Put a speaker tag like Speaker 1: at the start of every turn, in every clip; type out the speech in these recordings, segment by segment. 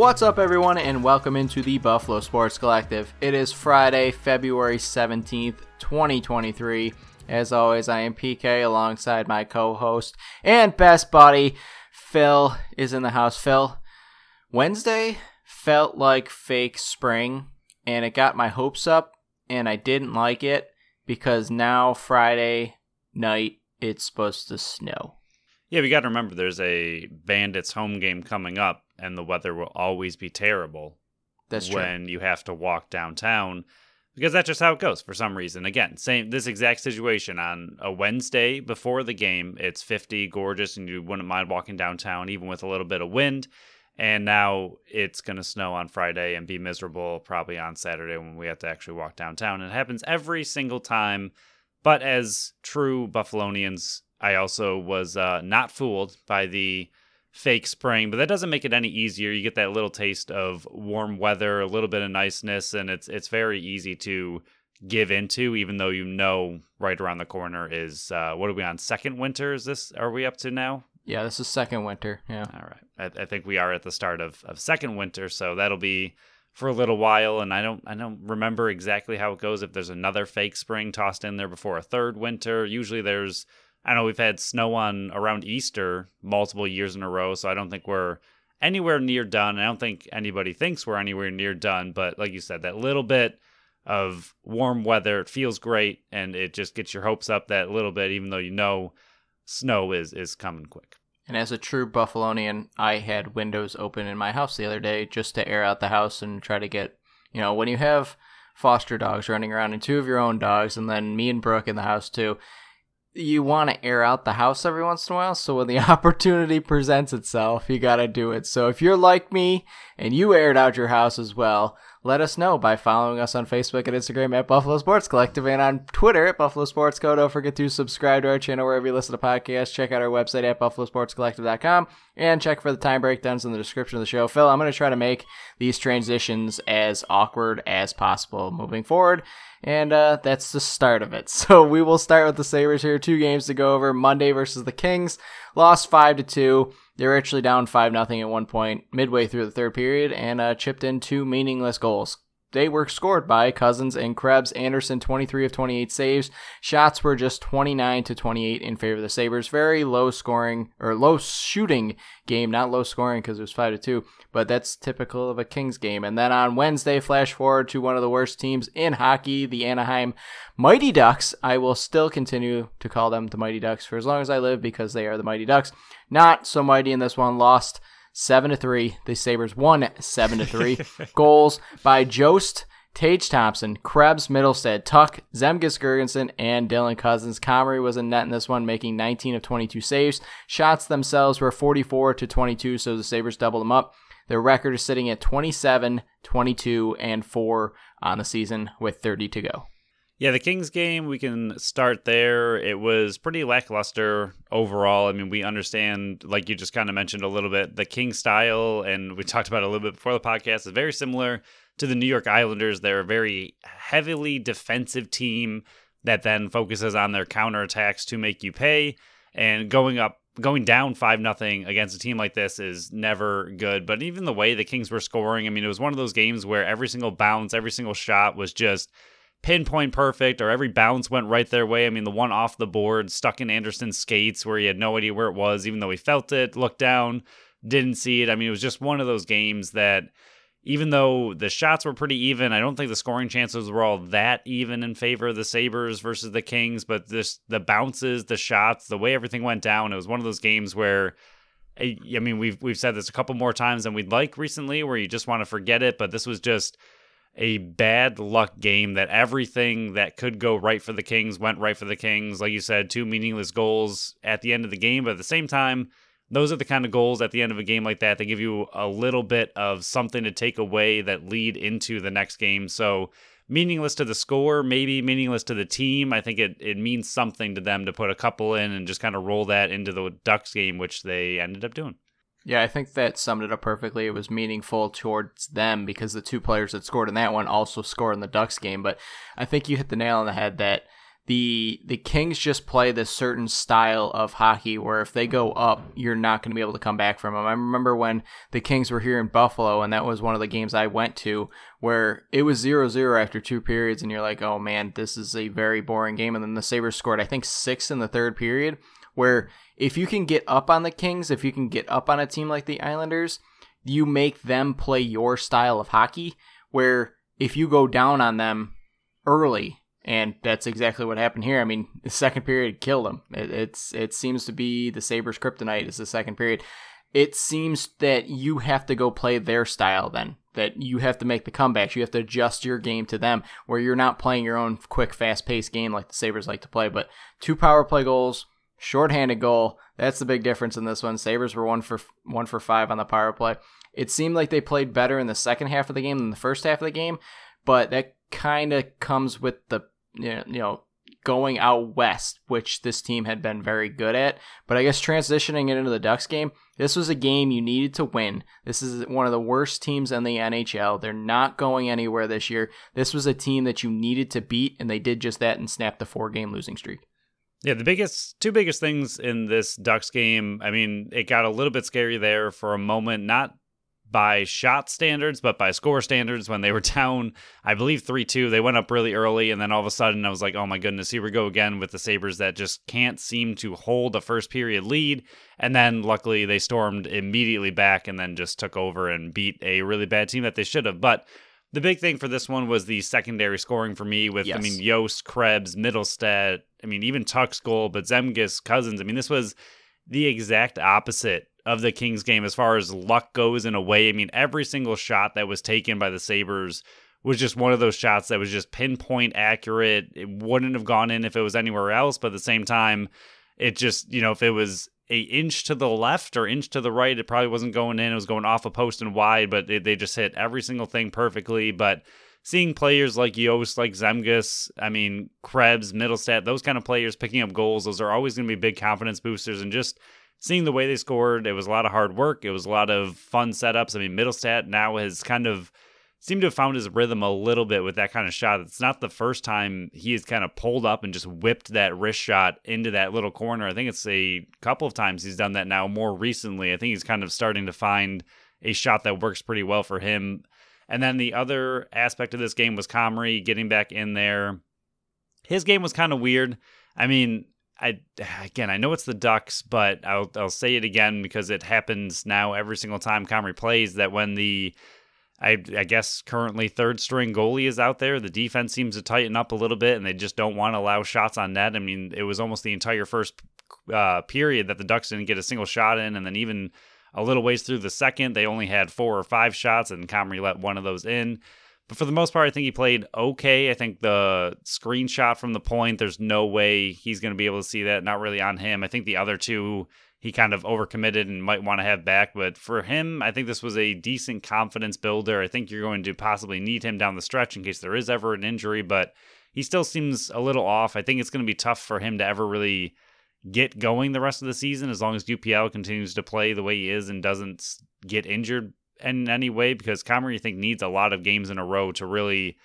Speaker 1: What's up, everyone, and welcome into the Buffalo Sports Collective. It is Friday, February 17th, 2023. As always, I am PK alongside my co host and best buddy, Phil, is in the house. Phil, Wednesday felt like fake spring, and it got my hopes up, and I didn't like it because now, Friday night, it's supposed to snow.
Speaker 2: Yeah, we got to remember there's a Bandits home game coming up, and the weather will always be terrible
Speaker 1: That's true.
Speaker 2: when you have to walk downtown because that's just how it goes for some reason. Again, same this exact situation on a Wednesday before the game. It's 50, gorgeous, and you wouldn't mind walking downtown even with a little bit of wind. And now it's going to snow on Friday and be miserable probably on Saturday when we have to actually walk downtown. And it happens every single time. But as true Buffalonians, I also was uh, not fooled by the fake spring, but that doesn't make it any easier. You get that little taste of warm weather, a little bit of niceness, and it's it's very easy to give into, even though you know right around the corner is uh, what are we on second winter? Is this are we up to now?
Speaker 1: yeah, this is second winter. Yeah.
Speaker 2: All right, I, I think we are at the start of, of second winter, so that'll be for a little while. And I don't I don't remember exactly how it goes. If there's another fake spring tossed in there before a third winter, usually there's I know we've had snow on around Easter multiple years in a row, so I don't think we're anywhere near done. I don't think anybody thinks we're anywhere near done, but like you said, that little bit of warm weather, it feels great and it just gets your hopes up that little bit, even though you know snow is is coming quick.
Speaker 1: And as a true Buffalonian, I had windows open in my house the other day just to air out the house and try to get, you know, when you have foster dogs running around and two of your own dogs, and then me and Brooke in the house too, you want to air out the house every once in a while. So when the opportunity presents itself, you got to do it. So if you're like me and you aired out your house as well, let us know by following us on Facebook and Instagram at Buffalo Sports Collective and on Twitter at Buffalo Sports Co. Don't forget to subscribe to our channel wherever you listen to podcasts. Check out our website at buffalosportscollective.com and check for the time breakdowns in the description of the show. Phil, I'm going to try to make these transitions as awkward as possible moving forward. And uh, that's the start of it. So we will start with the Sabres here. Two games to go over. Monday versus the Kings. Lost 5 to 2. They were actually down 5 0 at one point midway through the third period and uh, chipped in two meaningless goals. They were scored by Cozens and Krebs. Anderson, 23 of 28 saves. Shots were just 29 to 28 in favor of the Sabres. Very low scoring or low shooting game, not low scoring because it was 5 to 2, but that's typical of a Kings game. And then on Wednesday, flash forward to one of the worst teams in hockey, the Anaheim Mighty Ducks. I will still continue to call them the Mighty Ducks for as long as I live because they are the Mighty Ducks. Not so mighty in this one, lost seven to three. The Sabres won seven to three. Goals by Jost, Tage Thompson, Krebs, Mittelstadt, Tuch, Zemgus Girgensons, and Dylan Cozens. Comrie was in net in this one, making 19 of 22 saves. Shots themselves were 44 to 22, so the Sabres doubled them up. Their record is sitting at 27, 22, and 4 on the season with 30 to go.
Speaker 2: Yeah, the Kings game, we can start there. It was pretty lackluster overall. I mean, we understand, like you just kind of mentioned a little bit, the King style, and we talked about a little bit before the podcast, is very similar to the New York Islanders. They're a very heavily defensive team that then focuses on their counterattacks to make you pay. And going up, going down 5 nothing against a team like this is never good. But even the way the Kings were scoring, I mean, it was one of those games where every single bounce, every single shot was just pinpoint perfect or every bounce went right their way. I mean, the one off the board stuck in Anderson's skates where he had no idea where it was, even though he felt it, looked down, didn't see it. I mean, it was just one of those games that even though the shots were pretty even, I don't think the scoring chances were all that even in favor of the Sabres versus the Kings, but this the bounces, the shots, the way everything went down, it was one of those games where I mean, we've we've said this a couple more times than we'd like recently where you just want to forget it, but this was just a bad luck game that everything that could go right for the Kings went right for the Kings. Like you said, two meaningless goals at the end of the game, but at the same time, those are the kind of goals at the end of a game like that. They give you a little bit of something to take away that lead into the next game. So meaningless to the score, maybe meaningless to the team. I think it, it means something to them to put a couple in and just kind of roll that into the Ducks game, which they ended up doing.
Speaker 1: Yeah, I think that summed it up perfectly. It was meaningful towards them because the two players that scored in that one also scored in the Ducks game. But I think you hit the nail on the head that the the Kings just play this certain style of hockey where if they go up, you're not going to be able to come back from them. I remember when the Kings were here in Buffalo, and that was one of the games I went to where it was 0-0 after two periods, and you're like, oh man, this is a very boring game. And then the Sabres scored, I think, six in the third period. Where if you can get up on the Kings, if you can get up on a team like the Islanders, you make them play your style of hockey. Where if you go down on them early and that's exactly what happened here. I mean, the second period killed them. It, it's it seems to be the Sabres' kryptonite is the second period. It seems that you have to go play their style then. That you have to make the comebacks. You have to adjust your game to them, where you're not playing your own quick, fast-paced game like the Sabres like to play. But two power play goals, shorthanded goal. That's the big difference in this one. Sabres were one for one for five on the power play. It seemed like they played better in the second half of the game than the first half of the game, but that kind of comes with the you know going out west, which this team had been very good at. But I guess transitioning it into the Ducks game, this was a game you needed to win. This is one of the worst teams in the NHL. They're not going anywhere this year. This was a team that you needed to beat, and they did just that and snapped the four game losing streak.
Speaker 2: Yeah, the biggest two biggest things in this Ducks game, I mean, it got a little bit scary there for a moment, not by shot standards, but by score standards. When they were down, I believe 3 2, they went up really early. And then all of a sudden, I was like, oh my goodness, here we go again with the Sabres that just can't seem to hold a first period lead. And then luckily, they stormed immediately back and then just took over and beat a really bad team that they should have. But the big thing for this one was the secondary scoring for me with, yes. I mean, Jost, Krebs, Mittelstadt, I mean, even Tuch's goal, but Zemgus, Cozens. I mean, this was the exact opposite of the Kings game as far as luck goes in a way. I mean, every single shot that was taken by the Sabres was just one of those shots that was just pinpoint accurate. It wouldn't have gone in if it was anywhere else, but at the same time, it just, you know, if it was a inch to the left or inch to the right, it probably wasn't going in. It was going off a post and wide, but they just hit every single thing perfectly. But seeing players like Jost, like Zemgus, I mean, Krebs, Mittelstadt, those kind of players picking up goals, those are always going to be big confidence boosters. And just seeing the way they scored, it was a lot of hard work. It was a lot of fun setups. I mean, Mittelstadt now has kind of seemed to have found his rhythm a little bit with that kind of shot. It's not the first time he has kind of pulled up and just whipped that wrist shot into that little corner. I think it's a couple of times he's done that now more recently. I think he's kind of starting to find a shot that works pretty well for him. And then the other aspect of this game was Comrie getting back in there. His game was kind of weird. I mean, I again, I know it's the Ducks, but I'll I'll say it again because it happens now every single time Comrie plays. That when the I, I guess currently third string goalie is out there, the defense seems to tighten up a little bit, and they just don't want to allow shots on net. I mean, it was almost the entire first uh, period that the Ducks didn't get a single shot in, and then even a little ways through the second, they only had four or five shots, and Comrie let one of those in. But for the most part, I think he played okay. I think the screenshot from the point, there's no way he's going to be able to see that. Not really on him. I think the other two, he kind of overcommitted and might want to have back. But for him, I think this was a decent confidence builder. I think you're going to possibly need him down the stretch in case there is ever an injury, but he still seems a little off. I think it's going to be tough for him to ever really get going the rest of the season as long as UPL continues to play the way he is and doesn't get injured in any way because Comrie, I think, needs a lot of games in a row to really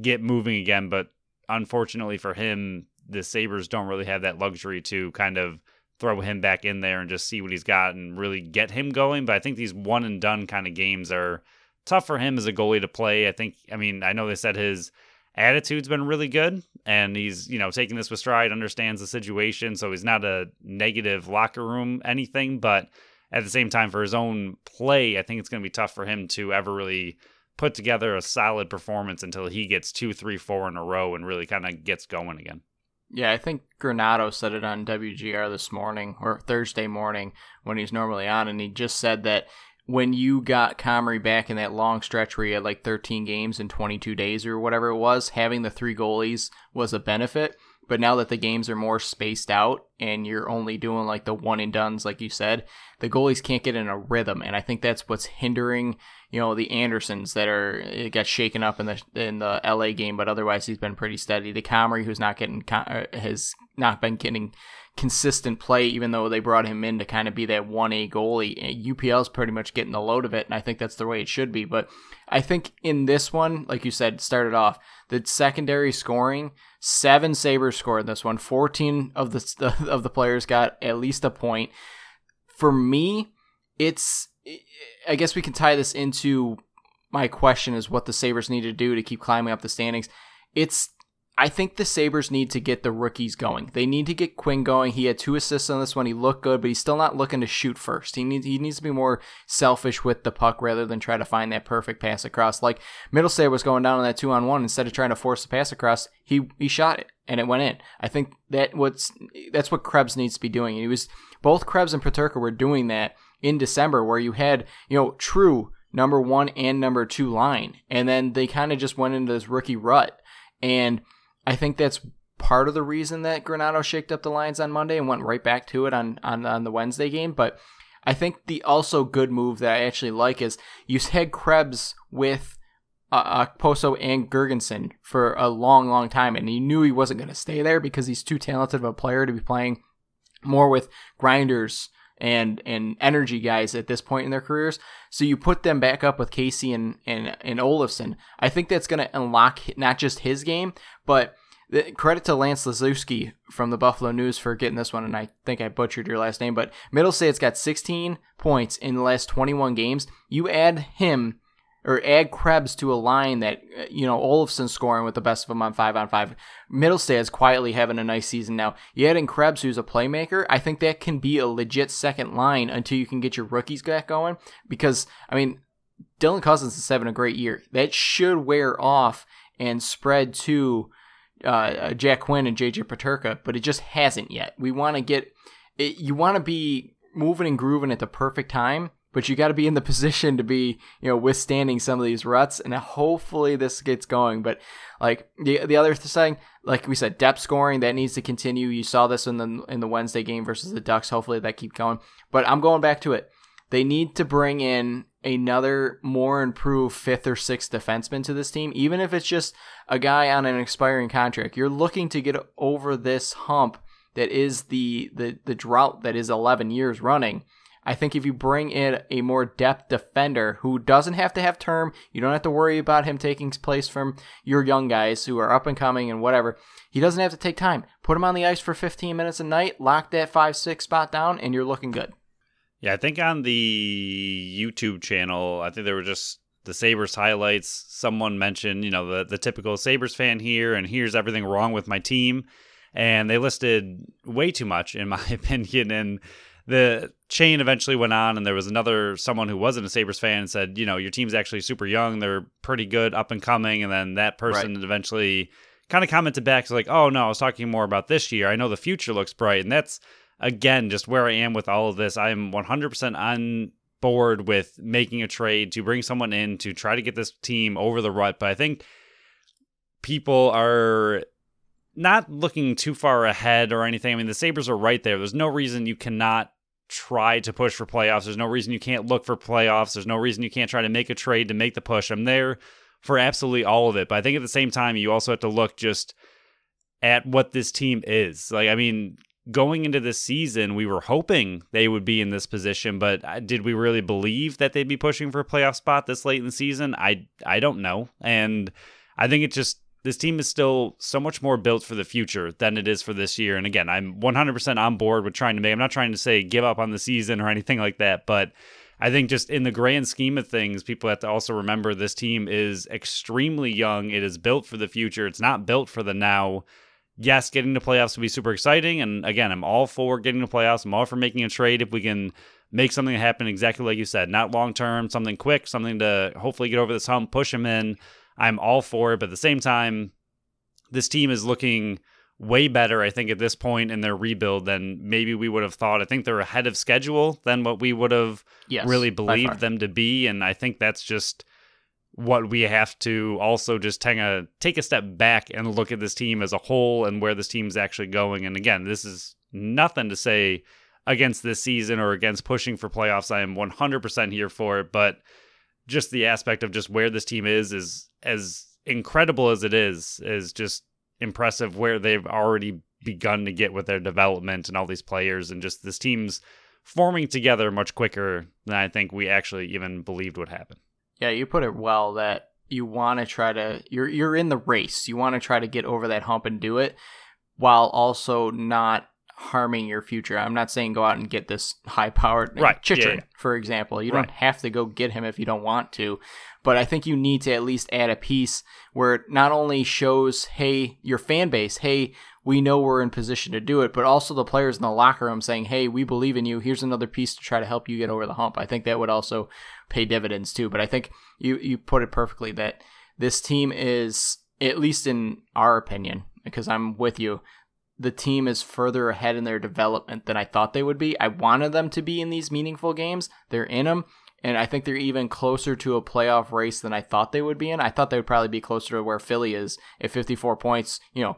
Speaker 2: get moving again. But unfortunately for him, the Sabres don't really have that luxury to kind of throw him back in there and just see what he's got and really get him going. But I think these one and done kind of games are tough for him as a goalie to play. I think, I mean, I know they said his attitude's been really good and he's, you know, taking this with stride, understands the situation. So he's not a negative locker room anything, but at the same time, for his own play, I think it's going to be tough for him to ever really put together a solid performance until he gets two, three, four in a row and really kind of gets going again.
Speaker 1: Yeah, I think Granato said it on WGR this morning or Thursday morning when he's normally on, and he just said that when you got Comrie back in that long stretch where he had like 13 games in 22 days or whatever it was, having the three goalies was a benefit. But now that the games are more spaced out and you're only doing like the one and duns, like you said, the goalies can't get in a rhythm, and I think that's what's hindering you know the Andersons that are it got shaken up in the in the LA game, but otherwise he's been pretty steady. The Comrie who's not getting uh, has not been getting consistent play, even though they brought him in to kind of be that 1A goalie. Uh, UPL is pretty much getting the load of it, and I think that's the way it should be. But I think in this one, like you said, started off, the secondary scoring, seven Sabres scored in this one. 14 of the, of the players got at least a point. For me, it's, I guess we can tie this into my question is what the Sabres need to do to keep climbing up the standings. It's I think the Sabres need to get the rookies going. They need to get Quinn going. He had two assists on this one. He looked good, but he's still not looking to shoot first. He needs he needs to be more selfish with the puck rather than try to find that perfect pass across. Like Mittelstadt was going down on that two on one instead of trying to force the pass across, he he shot it and it went in. I think that what's that's what Krebs needs to be doing. He was both Krebs and Peterka were doing that in December where you had, you know, true number one and number two line. And then they kind of just went into this rookie rut. And I think that's part of the reason that Granato shaked up the lines on Monday and went right back to it on, on, on the Wednesday game. But I think the also good move that I actually like is you had Krebs with uh, Poso and Girgensons for a long, long time, and he knew he wasn't going to stay there because he's too talented of a player to be playing more with grinders and and energy guys at this point in their careers. So you put them back up with Casey and and, and Olofsson. I think that's going to unlock not just his game, but credit to Lance Lysowski from the Buffalo News for getting this one, and I think I butchered your last name, but Mittelstadt's got 16 points in the last 21 games. You add him or add Krebs to a line that uh, you know Olofsson scoring with the best of them on five on five. Mittelstadt's quietly having a nice season now. You add in Krebs, who's a playmaker. I think that can be a legit second line until you can get your rookies back going. Because I mean, Dylan Cozens is having a great year. That should wear off and spread to uh, uh Jack Quinn and JJ Peterka, but it just hasn't yet. We want to get it, you want to be moving and grooving at the perfect time but you got to be in the position to be, you know, withstanding some of these ruts. And hopefully this gets going. But like the the other thing, like we said, depth scoring that needs to continue. You saw this in the in the Wednesday game versus the Ducks. Hopefully that keep going. But I'm going back to it. They need to bring in another more improved fifth or sixth defenseman to this team, even if it's just a guy on an expiring contract. You're looking to get over this hump that is the the the drought that is 11 years running I think if you bring in a more depth defender who doesn't have to have term, you don't have to worry about him taking place from your young guys who are up and coming and whatever. He doesn't have to take time. Put him on the ice for 15 minutes a night, lock that 5 6 spot down, and you're looking good.
Speaker 2: Yeah, I think on the YouTube channel, I think there were just the Sabres highlights. Someone mentioned, you know, the, the typical Sabres fan here, and here's everything wrong with my team. And they listed way too much, in my opinion. And the chain eventually went on, and there was another someone who wasn't a Sabres fan and said, you know, your team's actually super young, they're pretty good, up and coming, and then that person right. eventually kind of commented back, like, oh no, I was talking more about this year. I know the future looks bright, and that's again just where I am with all of this. I'm 100% on board with making a trade to bring someone in to try to get this team over the rut, but I think people are not looking too far ahead or anything. I mean, the Sabres are right there. There's no reason you cannot try to push for playoffs. There's no reason you can't look for playoffs. There's no reason you can't try to make a trade to make the push. I'm there for absolutely all of it. But I think at the same time, you also have to look just at what this team is. Like, I mean, going into this season, we were hoping they would be in this position, but uh, did we really believe that they'd be pushing for a playoff spot this late in the season? I I don't know. And I think it just this team is still so much more built for the future than it is for this year. And again, I'm 100% on board with trying to make, I'm not trying to say give up on the season or anything like that, but I think just in the grand scheme of things, people have to also remember this team is extremely young. It is built for the future. It's not built for the now. Yes, getting to playoffs would be super exciting. And again, I'm all for getting to playoffs. I'm all for making a trade if we can make something happen exactly like you said, not long term, something quick, something to hopefully get over this hump, push them in. I'm all for it. But at the same time, this team is looking way better, I think, at this point in their rebuild than maybe we would have thought. I think they're ahead of schedule than what we would have yes, really believed them to be. And I think that's just what we have to also just take a take a step back and look at this team as a whole and where this team's actually going. And again, this is nothing to say against this season or against pushing for playoffs. I am 100% here for it, but just the aspect of just where this team is is as incredible as it is is just impressive where they've already begun to get with their development and all these players and just this team's forming together much quicker than I think we actually even believed would happen.
Speaker 1: Yeah, you put it well that you want to try to you're you're in the race. You want to try to get over that hump and do it while also not harming your future. I'm not saying go out and get this high powered
Speaker 2: right.
Speaker 1: Chychrun,
Speaker 2: yeah.
Speaker 1: for example. You
Speaker 2: right.
Speaker 1: don't have to go get him if you don't want to. But I think you need to at least add a piece where it not only shows, hey, your fan base, hey, we know we're in position to do it, but also the players in the locker room saying, hey, we believe in you. Here's another piece to try to help you get over the hump. I think that would also pay dividends too. But I think you, you put it perfectly that this team is, at least in our opinion, because I'm with you, the team is further ahead in their development than I thought they would be. I wanted them to be in these meaningful games. They're in them. And I think they're even closer to a playoff race than I thought they would be in. I thought they would probably be closer to where Philly is at 54 points, you know,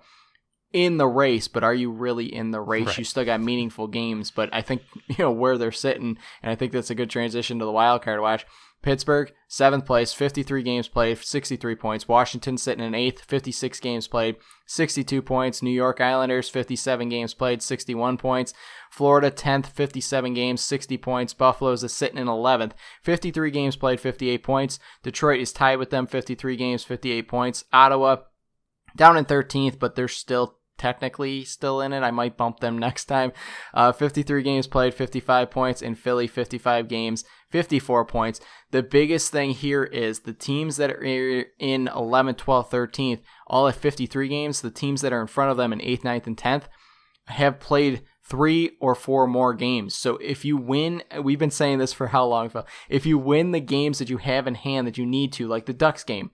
Speaker 1: in the race, but are you really in the race?
Speaker 2: Right.
Speaker 1: You still got meaningful games, but I think, you know, where they're sitting, and I think that's a good transition to the wild card watch. Pittsburgh, seventh place, 53 games played, 63 points. Washington sitting in eighth, 56 games played, 62 points. New York Islanders, 57 games played, 61 points. Florida, 10th, 57 games, 60 points. Buffalo's is sitting in 11th, 53 games played, 58 points. Detroit is tied with them, 53 games, 58 points. Ottawa, down in 13th, but they're still technically still in it. I might bump them next time. Uh, 53 games played, 55 points. In Philly, 55 games, 54 points. The biggest thing here is the teams that are in 11th, 12th, 13th, all at 53 games. The teams that are in front of them in 8th, 9th, and 10th have played three or four more games. So if you win, we've been saying this for how long, Phil? If you win the games that you have in hand that you need to, like the Ducks game,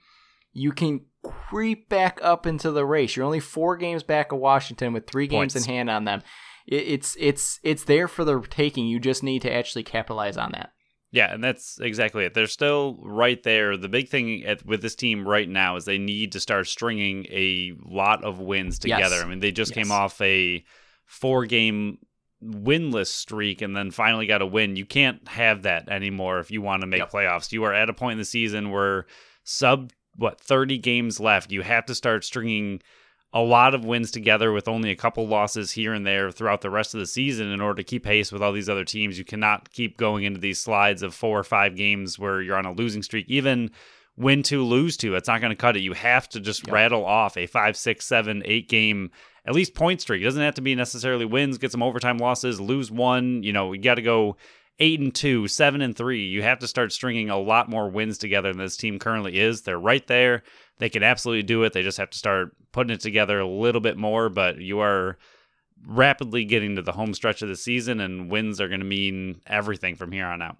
Speaker 1: you can creep back up into the race. You're only four games back of Washington with three games
Speaker 2: Points.
Speaker 1: in hand on them. It, it's it's it's there for the taking. You just need to actually capitalize on that.
Speaker 2: Yeah, and that's exactly it. They're still right there. The big thing at, with this team right now is they need to start stringing a lot of wins together.
Speaker 1: Yes.
Speaker 2: I mean, they just
Speaker 1: Yes.
Speaker 2: came off a four game winless streak and then finally got a win. You can't have that anymore if you want to make
Speaker 1: Yep.
Speaker 2: playoffs. You are at a point in the season where sub what 30 games left. You have to start stringing a lot of wins together with only a couple losses here and there throughout the rest of the season in order to keep pace with all these other teams. You cannot keep going into these slides of four or five games where you're on a losing streak. Even win two, lose two, it's not going to cut it. You have to just
Speaker 1: Yep.
Speaker 2: rattle off a five, six, seven, eight game at least point streak. It doesn't have to be necessarily wins, get some overtime losses, lose one. You know, you got to go eight and two, seven and three. You have to start stringing a lot more wins together than this team currently is. They're right there. They can absolutely do it. They just have to start putting it together a little bit more. But you are rapidly getting to the home stretch of the season, and wins are going to mean everything from here on out.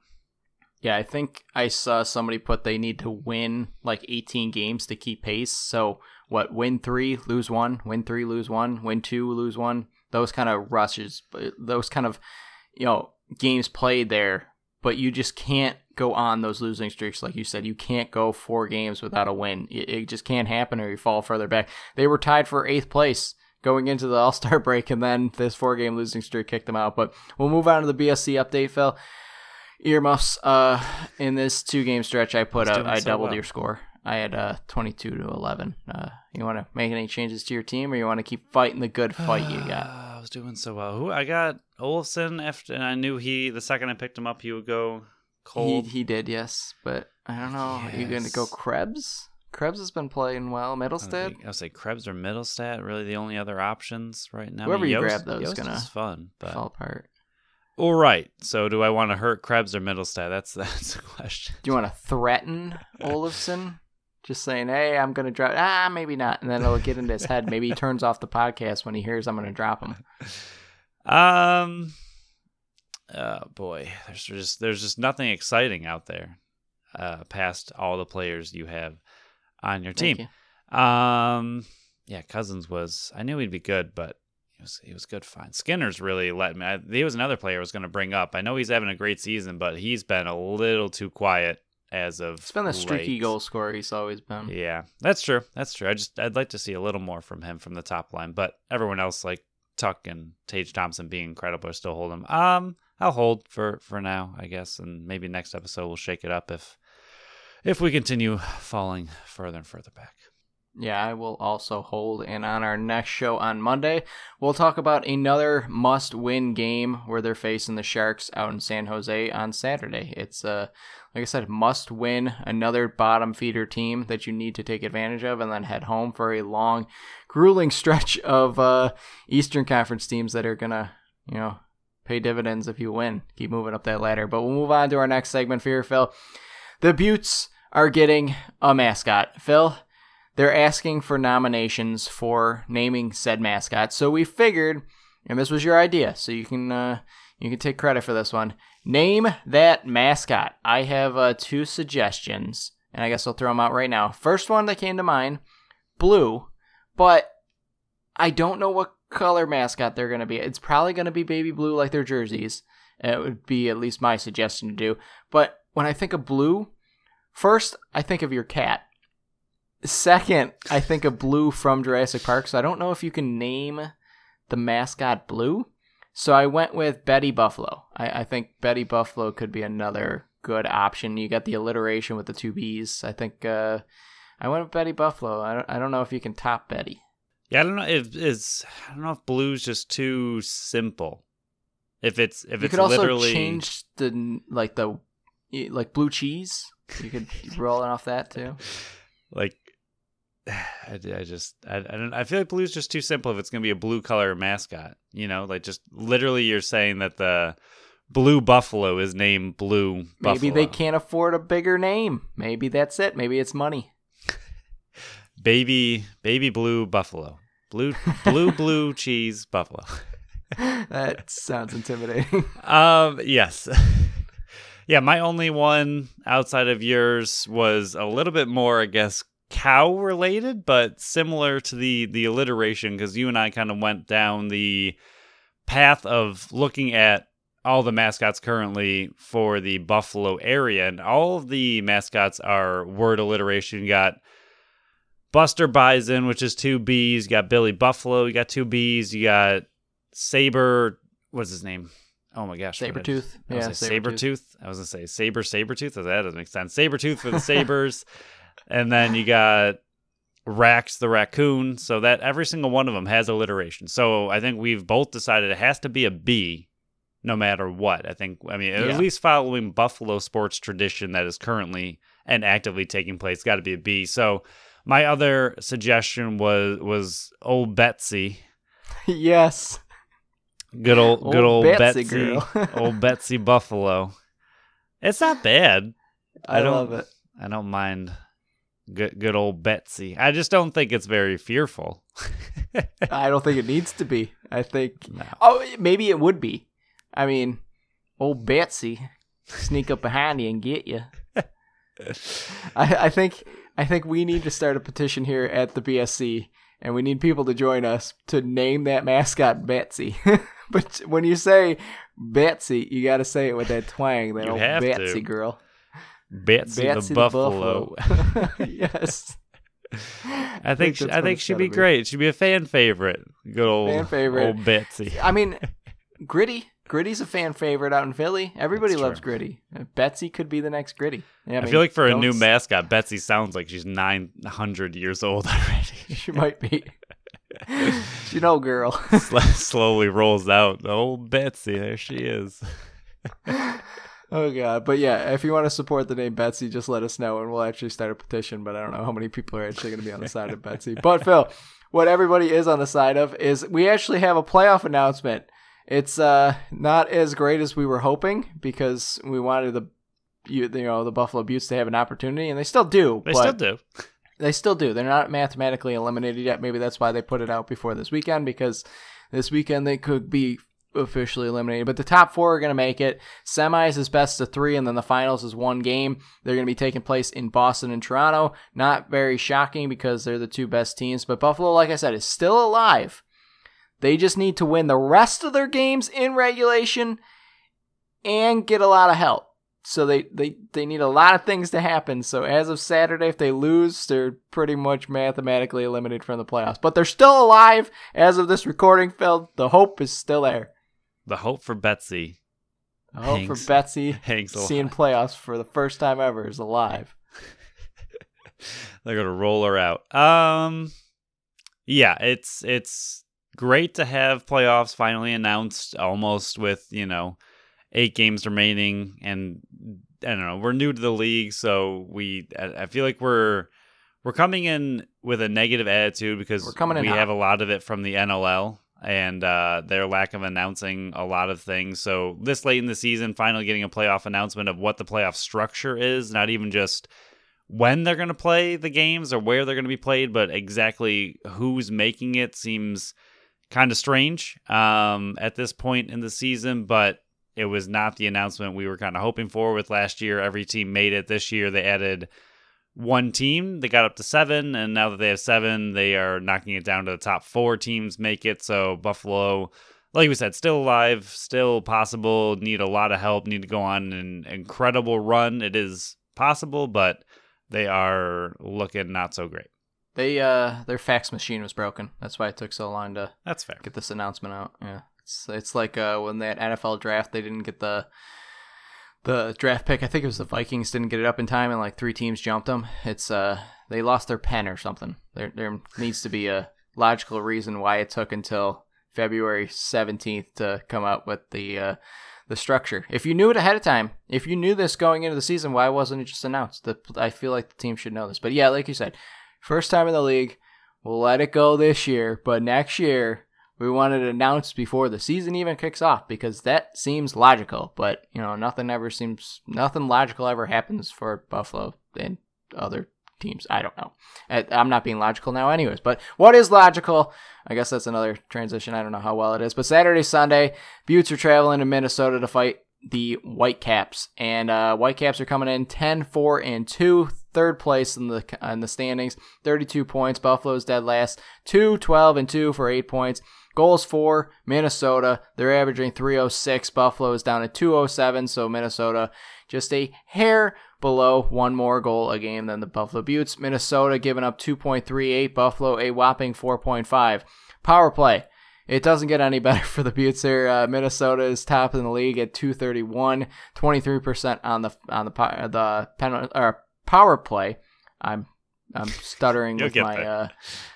Speaker 1: Yeah, I think I saw somebody put they need to win like 18 games to keep pace. So what? Win three, lose one. Win three, lose one. Win two, lose one. Those kind of rushes, uh, those kind of you know games played there. But you just can't go on those losing streaks, like you said. You can't go four games without a win. It, it just can't happen, or you fall further back. They were tied for eighth place going into the All Star break, and then this four game losing streak kicked them out. But we'll move on to the BSC update, Phil earmuffs. Uh, in this two game stretch, I put up, I
Speaker 2: so
Speaker 1: doubled
Speaker 2: well.
Speaker 1: your score. I had uh 22 to 11. Uh, you want to make any changes to your team, or you want to keep fighting the good fight you got?
Speaker 2: I was doing so well. Who I got Olsen after, and I knew he the second I picked him up he would go
Speaker 1: He
Speaker 2: cold.
Speaker 1: he did, yes, but I don't know. Are you going to go Krebs? Krebs has been playing well.
Speaker 2: I would I would say Krebs or Mittelstadt really the only other options right now.
Speaker 1: Whoever you
Speaker 2: Yost-
Speaker 1: grab, though, is gonna
Speaker 2: fun. But
Speaker 1: Fall apart.
Speaker 2: all right. So do I want to hurt Krebs or Mittelstadt? That's that's the question.
Speaker 1: Do you want to threaten Olofsson? Just saying, hey, I'm going to drop. Ah, maybe not. And then it'll get into his head. Maybe he turns off the podcast when he hears I'm going to drop him.
Speaker 2: Um. Oh boy, there's just there's just nothing exciting out there, uh, past all the players you have on your team.
Speaker 1: you.
Speaker 2: Um, yeah, Cozens was. I knew he'd be good, but he was he was good. Fine. Skinner's really let me. I, he was another player I was going to bring up. I know he's having a great season, but he's been a little too quiet as of.
Speaker 1: It's been the streaky
Speaker 2: late.
Speaker 1: goal scorer he's always been.
Speaker 2: Yeah, that's true. That's true. I just I'd like to see a little more from him from the top line, but everyone else like Tuch and Tage Thompson being incredible are still holding. him. Um, I'll hold for for now, I guess, and maybe next episode we'll shake it up if if we continue falling further and further back.
Speaker 1: Yeah, I will also hold. And on our next show on Monday, we'll talk about another must win game where they're facing the Sharks out in San Jose on Saturday. It's, uh, like I said, must win another bottom feeder team that you need to take advantage of and then head home for a long, grueling stretch of uh, Eastern Conference teams that are going to, you know, pay dividends if you win. Keep moving up that ladder. But we'll move on to our next segment for here, Phil. The Beauts are getting a mascot. Phil, they're asking for nominations for naming said mascot. So we figured, and this was your idea, so you can uh, you can take credit for this one. Name that mascot. I have uh, two suggestions, and I guess I'll throw them out right now. First one that came to mind, blue, but I don't know what color mascot they're going to be. It's probably going to be baby blue like their jerseys. It would be at least my suggestion to do. But when I think of blue, first I think of your cat. Second, I think of Blue from Jurassic Park. So I don't know if you can name the mascot Blue. So I went with Betty Buffalo. I, I think Betty Buffalo could be another good option. You got the alliteration with the two B's. I think uh, I went with Betty Buffalo. I don't, I don't know if you can top Betty.
Speaker 2: Yeah, I don't know if it's I don't know if blue's just too simple. If it's if
Speaker 1: you
Speaker 2: it's
Speaker 1: could also
Speaker 2: literally
Speaker 1: change the like the like blue cheese. You could roll it off that too.
Speaker 2: like I, I just I, I don't I feel like blue's just too simple if it's gonna be a blue color mascot. You know, like just literally you're saying that the blue buffalo is named blue.
Speaker 1: Maybe they can't afford a bigger name. Maybe that's it. Maybe it's money.
Speaker 2: baby baby blue buffalo blue blue blue cheese buffalo.
Speaker 1: that sounds intimidating.
Speaker 2: um yes. yeah, my only one outside of yours was a little bit more, I guess, cow related, but similar to the the alliteration because you and I kind of went down the path of looking at all the mascots currently for the Buffalo area, and all of the mascots are word alliteration. You got Buster Bison, which is two B's. You got Billy Buffalo. You got two B's. You got Saber. What's his name? Oh my gosh, what did I-
Speaker 1: Sabretooth.
Speaker 2: I was
Speaker 1: Yeah,
Speaker 2: saber tooth. I was gonna say saber saber tooth. That doesn't make sense. Saber tooth for the sabers, and then you got Rax the raccoon. So that every single one of them has alliteration. So I think we've both decided it has to be a B, no matter what. I think. I mean,
Speaker 1: Yeah.
Speaker 2: at least following Buffalo sports tradition that is currently and actively taking place, got to be a B. So my other suggestion was was old Betsy.
Speaker 1: yes.
Speaker 2: Good old, good old
Speaker 1: Betsy
Speaker 2: Betsy,
Speaker 1: girl.
Speaker 2: old Betsy Buffalo. It's not bad.
Speaker 1: I,
Speaker 2: I don't-
Speaker 1: love it.
Speaker 2: I don't mind good good old Betsy. I just don't think it's very fearful.
Speaker 1: I don't think it needs to be. I think.
Speaker 2: No.
Speaker 1: Oh, maybe it would be. I mean, old Betsy sneak up behind you and get you. I, I think. I think we need to start a petition here at the BSC, and we need people to join us to name that mascot Betsy. but when you say Betsy, you got to say it with that twang, that
Speaker 2: You
Speaker 1: old
Speaker 2: have to.
Speaker 1: Betsy girl.
Speaker 2: Betsy,
Speaker 1: Betsy
Speaker 2: the Buffalo.
Speaker 1: buffalo. yes.
Speaker 2: I think she, I think she'd
Speaker 1: gotta
Speaker 2: be great. She'd be a fan favorite. Good old
Speaker 1: Fan favorite.
Speaker 2: old Betsy.
Speaker 1: I mean, Gritty. Gritty's a fan favorite out in Philly. Everybody
Speaker 2: That's
Speaker 1: loves
Speaker 2: true.
Speaker 1: Gritty. Betsy could be the next Gritty. Yeah,
Speaker 2: I,
Speaker 1: mean,
Speaker 2: feel like for a
Speaker 1: don't
Speaker 2: new mascot, Betsy sounds like she's nine hundred years old already.
Speaker 1: she might be. she no girl.
Speaker 2: Sl- Slowly rolls out. Old Betsy, there she is.
Speaker 1: Oh god, but yeah, if you want to support the name Betsy, just let us know, and we'll actually start a petition. But I don't know how many people are actually going to be on the side of Betsy. But Phil, what everybody is on the side of is we actually have a playoff announcement. It's uh not as great as we were hoping because we wanted the you, you know the Buffalo Beauts to have an opportunity, and they still do.
Speaker 2: They still do.
Speaker 1: They still do. They're not mathematically eliminated yet. Maybe that's why they put it out before this weekend because this weekend they could be officially eliminated. But the top four are going to make it. Semis is best of three, and then the finals is one game. They're going to be taking place in Boston and Toronto. Not very shocking because they're the two best teams. But Buffalo, like I said, is still alive. They just need to win the rest of their games in regulation and get a lot of help. So they, they, they need a lot of things to happen. So as of Saturday, if they lose, they're pretty much mathematically eliminated from the playoffs. But they're still alive as of this recording, Phil. The hope is still there.
Speaker 2: The hope for Betsy
Speaker 1: The hope
Speaker 2: Hangs-
Speaker 1: for Betsy
Speaker 2: hangs alive.
Speaker 1: seeing playoffs for the first time ever is alive.
Speaker 2: They're gonna roll her out. Um, yeah, it's it's great to have playoffs finally announced, almost with you know eight games remaining, and I don't know. We're new to the league, so we I feel like we're we're coming in with a negative attitude because
Speaker 1: we're coming in
Speaker 2: we
Speaker 1: hot.
Speaker 2: have a lot of it from the NLL and uh, their lack of announcing a lot of things. So this late in the season, finally getting a playoff announcement of what the playoff structure is, not even just when they're going to play the games or where they're going to be played, but exactly who's making it seems kind of strange um, at this point in the season. But it was not the announcement we were kind of hoping for with last year. Every team made it. This year they added one team. They got up to seven, and now that they have seven, they are knocking it down to the top four teams make it. So Buffalo, like we said, still alive, still possible. Need a lot of help. Need to go on an incredible run. It is possible, but they are looking not so great.
Speaker 1: They uh their fax machine was broken. That's why it took so long to
Speaker 2: That's fair.
Speaker 1: get this announcement out. Yeah. It's it's like uh when they had NFL draft they didn't get the the draft pick. I think it was the Vikings didn't get it up in time and like three teams jumped them. It's uh they lost their pen or something. There there needs to be a logical reason why it took until February 17th to come out with the uh the structure. If you knew it ahead of time, if you knew this going into the season, why wasn't it just announced? The, I feel like the team should know this. But yeah, like you said, first time in the league, we'll let it go this year, but next year we want it announced before the season even kicks off because that seems logical. But you know, nothing ever seems nothing logical ever happens for Buffalo and other teams. I don't know. I'm not being logical now, anyways. But what is logical? I guess that's another transition. I don't know how well it is. But Saturday, Sunday, Beauts are traveling to Minnesota to fight the Whitecaps, and uh, Whitecaps are coming in 10, 4, and 2, third place in the in the standings, 32 points. Buffalo's dead last, 2, 12, and 2 for 8 points. Goals for Minnesota. They're averaging 306. Buffalo is down at 207, so Minnesota just a hair below one more goal a game than the Buffalo Beauts. Minnesota giving up 2.38, Buffalo a whopping 4.5. Power play. It doesn't get any better for the Beauts here. Uh, Minnesota is top in the league at 231, 23% on the on the the pen, or power play. I'm I'm stuttering with my uh,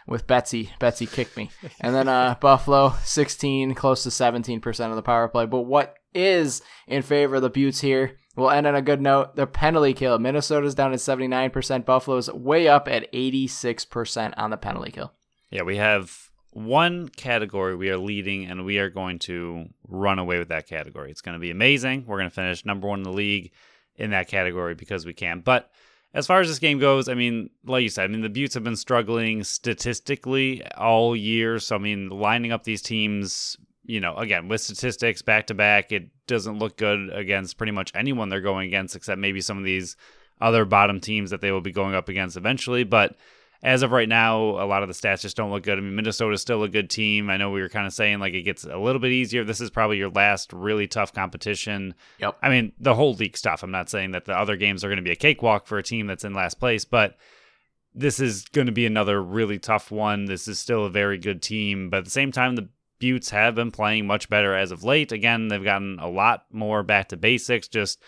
Speaker 1: with Betsy. Betsy kicked me. And then uh, Buffalo, 16, close to 17% of the power play. But what is in favor of the Beauts here? We'll end on a good note. The penalty kill. Minnesota's down at 79%. Buffalo's way up at 86% on the penalty kill.
Speaker 2: Yeah, we have one category we are leading, and we are going to run away with that category. It's going to be amazing. We're going to finish number one in the league in that category because we can. But as far as this game goes, I mean, like you said, I mean, the Beauts have been struggling statistically all year. So, I mean, lining up these teams, you know, again, with statistics back to back, it doesn't look good against pretty much anyone they're going against, except maybe some of these other bottom teams that they will be going up against eventually. But as of right now, a lot of the stats just don't look good. I mean, Minnesota's still a good team. I know we were kind of saying like it gets a little bit easier. This is probably your last really tough competition.
Speaker 1: Yep.
Speaker 2: I mean, the whole league stuff. I'm not saying that the other games are going to be a cakewalk for a team that's in last place, but this is going to be another really tough one. This is still a very good team, but at the same time, the Beauts have been playing much better as of late. Again, they've gotten a lot more back to basics, just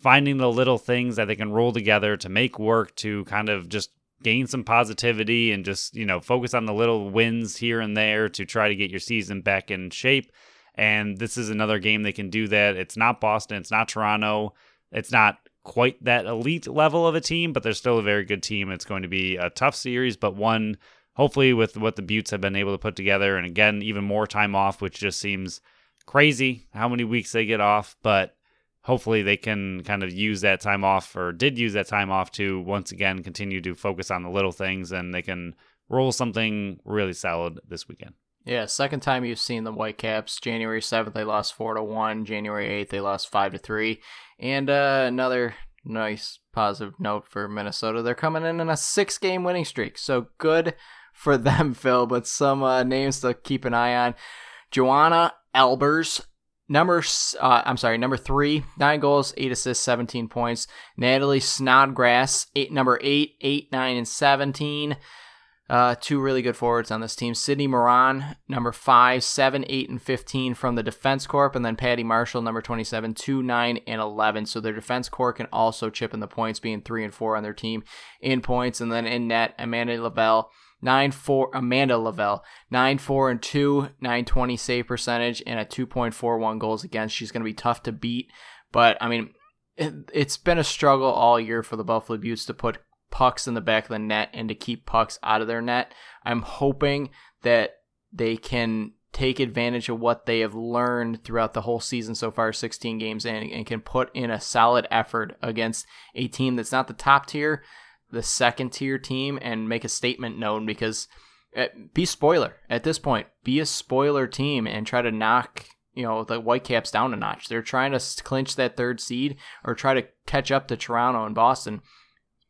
Speaker 2: finding the little things that they can roll together to make work to kind of just gain some positivity and just, you know, focus on the little wins here and there to try to get your season back in shape. And this is another game they can do that. It's not Boston, it's not Toronto, it's not quite that elite level of a team, but they're still a very good team. It's going to be a tough series, but one hopefully with what the Beauts have been able to put together. And again, even more time off, which just seems crazy how many weeks they get off, but hopefully they can kind of use that time off or did use that time off to once again continue to focus on the little things and they can roll something really solid this weekend.
Speaker 1: Yeah, second time you've seen the Whitecaps. January seventh, they lost four to one. January eighth, they lost five to three. And uh, another nice positive note for Minnesota: they're coming in on a six-game winning streak. So good for them, Phil. But some uh, names to keep an eye on: Joanna Albers. Number, uh, I'm sorry, number three, nine goals, eight assists, 17 points. Natalie Snodgrass, eight, number eight, eight, nine, and 17. Uh, two really good forwards on this team. Sidney Moran, number five, seven, eight, and 15 from the defense corp, and then Patty Marshall, number 27, two, nine, and 11. So their defense corp can also chip in the points, being three and four on their team in points. And then in net, Amanda Leveille, nine four Amanda Leveille, nine four and two, nine twenty save percentage, and a two point four one goals against. She's going to be tough to beat, but I mean, it, it's been a struggle all year for the Buffalo Beauts to put pucks in the back of the net and to keep pucks out of their net. I'm hoping that they can take advantage of what they have learned throughout the whole season so far 16 games and, and can put in a solid effort against a team that's not the top tier the second tier team and make a statement known because uh, be spoiler at this point be a spoiler team and try to knock you know the whitecaps down a notch they're trying to clinch that third seed or try to catch up to toronto and boston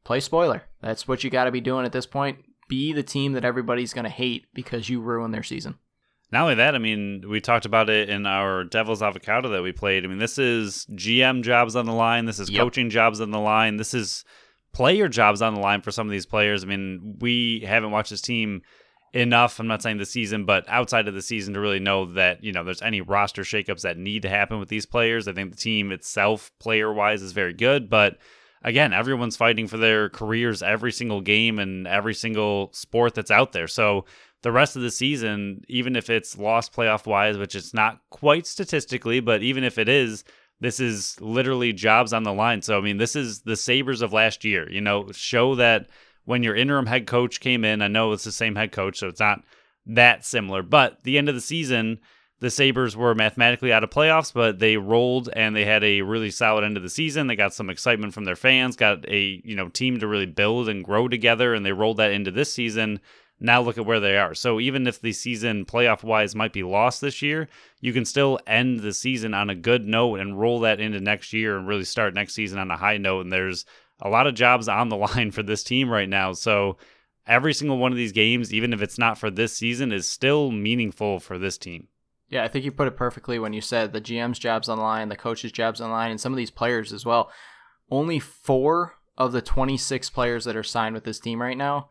Speaker 1: play spoiler. That's what you got to be doing at this point. Be the team that everybody's going to hate because you ruin their season.
Speaker 2: Not only that, I mean, we talked about it in our Devil's Avocado that we played. I mean, this is GM jobs on the line. This is yep. coaching jobs on the line. This is player jobs on the line for some of these players. I mean, we haven't watched this team enough. I'm not saying the season, but outside of the season to really know that, you know, there's any roster shakeups that need to happen with these players. I think the team itself, player wise, is very good, but again, everyone's fighting for their careers every single game and every single sport that's out there. So the rest of the season, even if it's lost playoff wise, which it's not quite statistically, but even if it is, this is literally jobs on the line. So I mean, this is the Sabres of last year. You know, show that when your interim head coach came in, I know it's the same head coach, so it's not that similar, but the end of the season the Sabres were mathematically out of playoffs, but they rolled and they had a really solid end of the season. They got some excitement from their fans, got a, you know, team to really build and grow together and they rolled that into this season. Now look at where they are. So even if the season playoff wise might be lost this year, you can still end the season on a good note and roll that into next year and really start next season on a high note. And there's a lot of jobs on the line for this team right now. So every single one of these games, even if it's not for this season, is still meaningful for this team.
Speaker 1: Yeah, I think you put it perfectly when you said the GM's job's on the coach's job's on the line, and some of these players as well. Only four of the 26 players that are signed with this team right now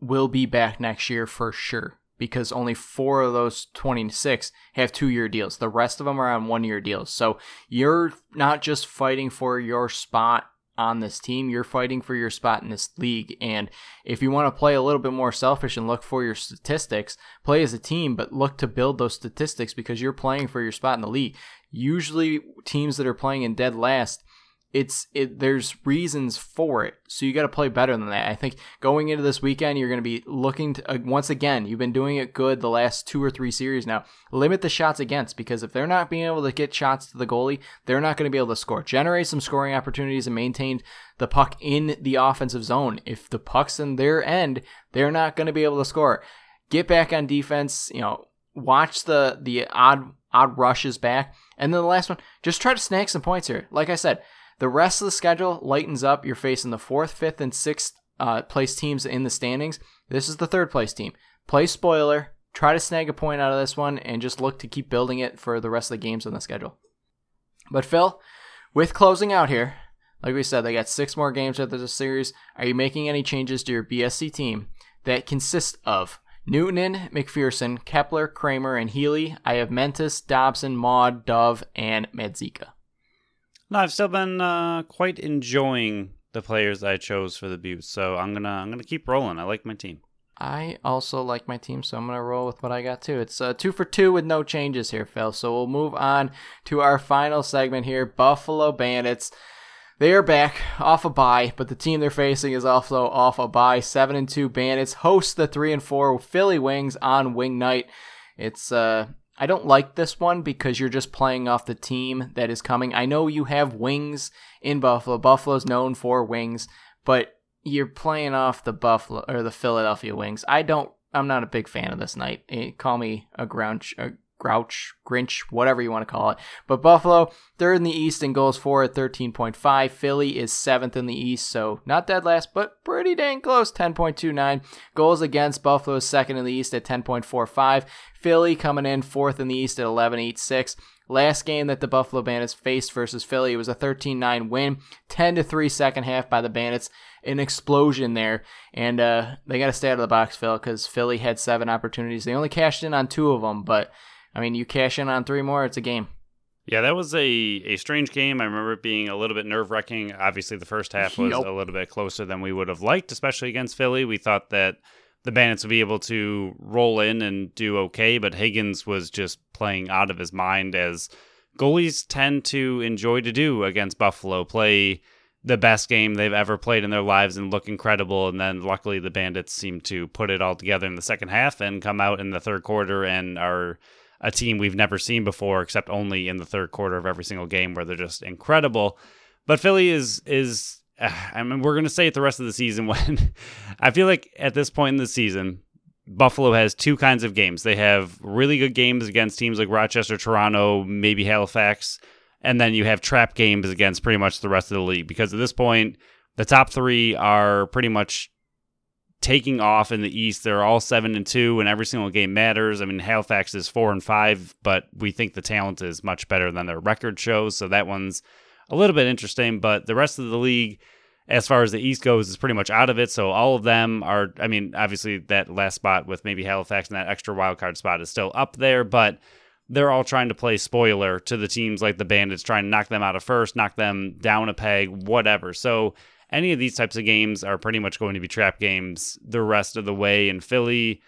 Speaker 1: will be back next year for sure because only four of those 26 have two year deals. The rest of them are on one year deals. So you're not just fighting for your spot on this team. You're fighting for your spot in this league. And if you want to play a little bit more selfish and look for your statistics, play as a team, but look to build those statistics because you're playing for your spot in the league. Usually, teams that are playing in dead last it's it there's reasons for it. So you got to play better than that. I think going into this weekend you're going to be looking to uh, once again you've been doing it good the last two or three series now. Limit the shots against because if they're not being able to get shots to the goalie they're not going to be able to score. Generate some scoring opportunities and maintain the puck in the offensive zone. If the puck's in their end they're not going to be able to score. Get back on defense you know watch the the odd odd rushes back. And then the last one just try to snag some points here. Like i said the rest of the schedule lightens up. You're facing the fourth, fifth, and sixth uh, place teams in the standings. This is the third place team. Play spoiler. Try to snag a point out of this one and just look to keep building it for the rest of the games on the schedule. But Phil, with closing out here, like we said, they got six more games after the series. Are you making any changes to your BSC team that consist of Newton, McPherson, Kepler, Kramer, and Healy? I have Mentis, Dobson, Maud, Dove, and Medzika.
Speaker 2: No, I've still been uh, quite enjoying the players I chose for the Beauts, so I'm gonna I'm gonna keep rolling. I like my team.
Speaker 1: I also like my team, so I'm gonna roll with what I got too. It's uh, two for two with no changes here, Phil. So we'll move on to our final segment here: Buffalo Bandits. They are back off a bye, but the team they're facing is also off a bye. Seven and two Bandits host the three and four Philly Wings on Wing Night. It's uh I don't like this one because you're just playing off the team that is coming. I know you have wings in Buffalo. Buffalo's known for wings, but you're playing off the Buffalo or the Philadelphia Wings. I don't. I'm not a big fan of this night. Eh, call me a grouch, a Grouch, Grinch, whatever you want to call it. But Buffalo, third in the East in goals for at 13.5. Philly is seventh in the East, so not dead last, but pretty dang close, 10.29. Goals against Buffalo is second in the East at 10.45. Philly coming in fourth in the East at 11.86. last game that the Buffalo Bandits faced versus Philly. Was a 13-9 win, 10 to 3 second half by the Bandits. An explosion there, and uh, they got to stay out of the box, Phil, because Philly had seven opportunities. They only cashed in on two of them, but I mean, you cash in on three more, it's a game.
Speaker 2: Yeah, that was a, a strange game. I remember it being a little bit nerve wracking. Obviously, the first half was yep. a little bit closer than we would have liked, especially against Philly. We thought that the Bandits would be able to roll in and do okay, but Higgins was just playing out of his mind as goalies tend to enjoy to do against Buffalo. Play the best game they've ever played in their lives and look incredible. And then luckily, the Bandits seem to put it all together in the second half and come out in the third quarter and are a team we've never seen before, except only in the third quarter of every single game where they're just incredible. But Philly is is I mean we're gonna say it the rest of the season when I feel like at this point in the season Buffalo has two kinds of games. They have really good games against teams like Rochester, Toronto, maybe Halifax, and then you have trap games against pretty much the rest of the league because at this point the top three are pretty much taking off in the East. They're all seven and two, and every single game matters. I mean, Halifax is four and five, but we think the talent is much better than their record shows. So that one's a little bit interesting. But the rest of the league, as far as the East goes, is pretty much out of it. So all of them are. I mean, obviously that last spot with maybe Halifax and that extra wild card spot is still up there, but. They're all trying to play spoiler to the teams like the Bandits, trying to knock them out of first, knock them down a peg, whatever. So any of these types of games are pretty much going to be trap games the rest of the way. And Philly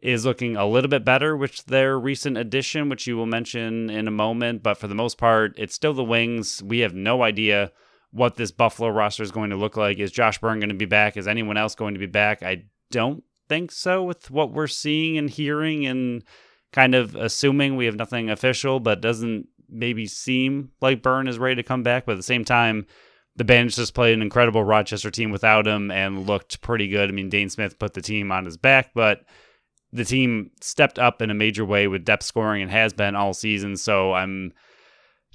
Speaker 2: is looking a little bit better with their recent addition, which you will mention in a moment. But for the most part, it's still the Wings. We have no idea what this Buffalo roster is going to look like. Is Josh Byrne going to be back? Is anyone else going to be back? I don't think so with what we're seeing and hearing and kind of assuming we have nothing official, but doesn't maybe seem like Byrne is ready to come back. But at the same time, the Bandits just played an incredible Rochester team without him and looked pretty good. I mean, Dhane Smith put the team on his back, but the team stepped up in a major way with depth scoring and has been all season. So I'm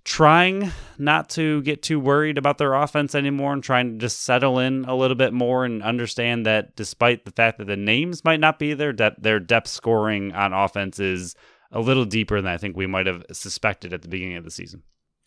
Speaker 2: trying not to get too worried about their offense anymore and trying to just settle in a little bit more and understand that despite the fact that the names might not be there, that their depth scoring on offense is a little deeper than I think we might have suspected at the beginning of the season.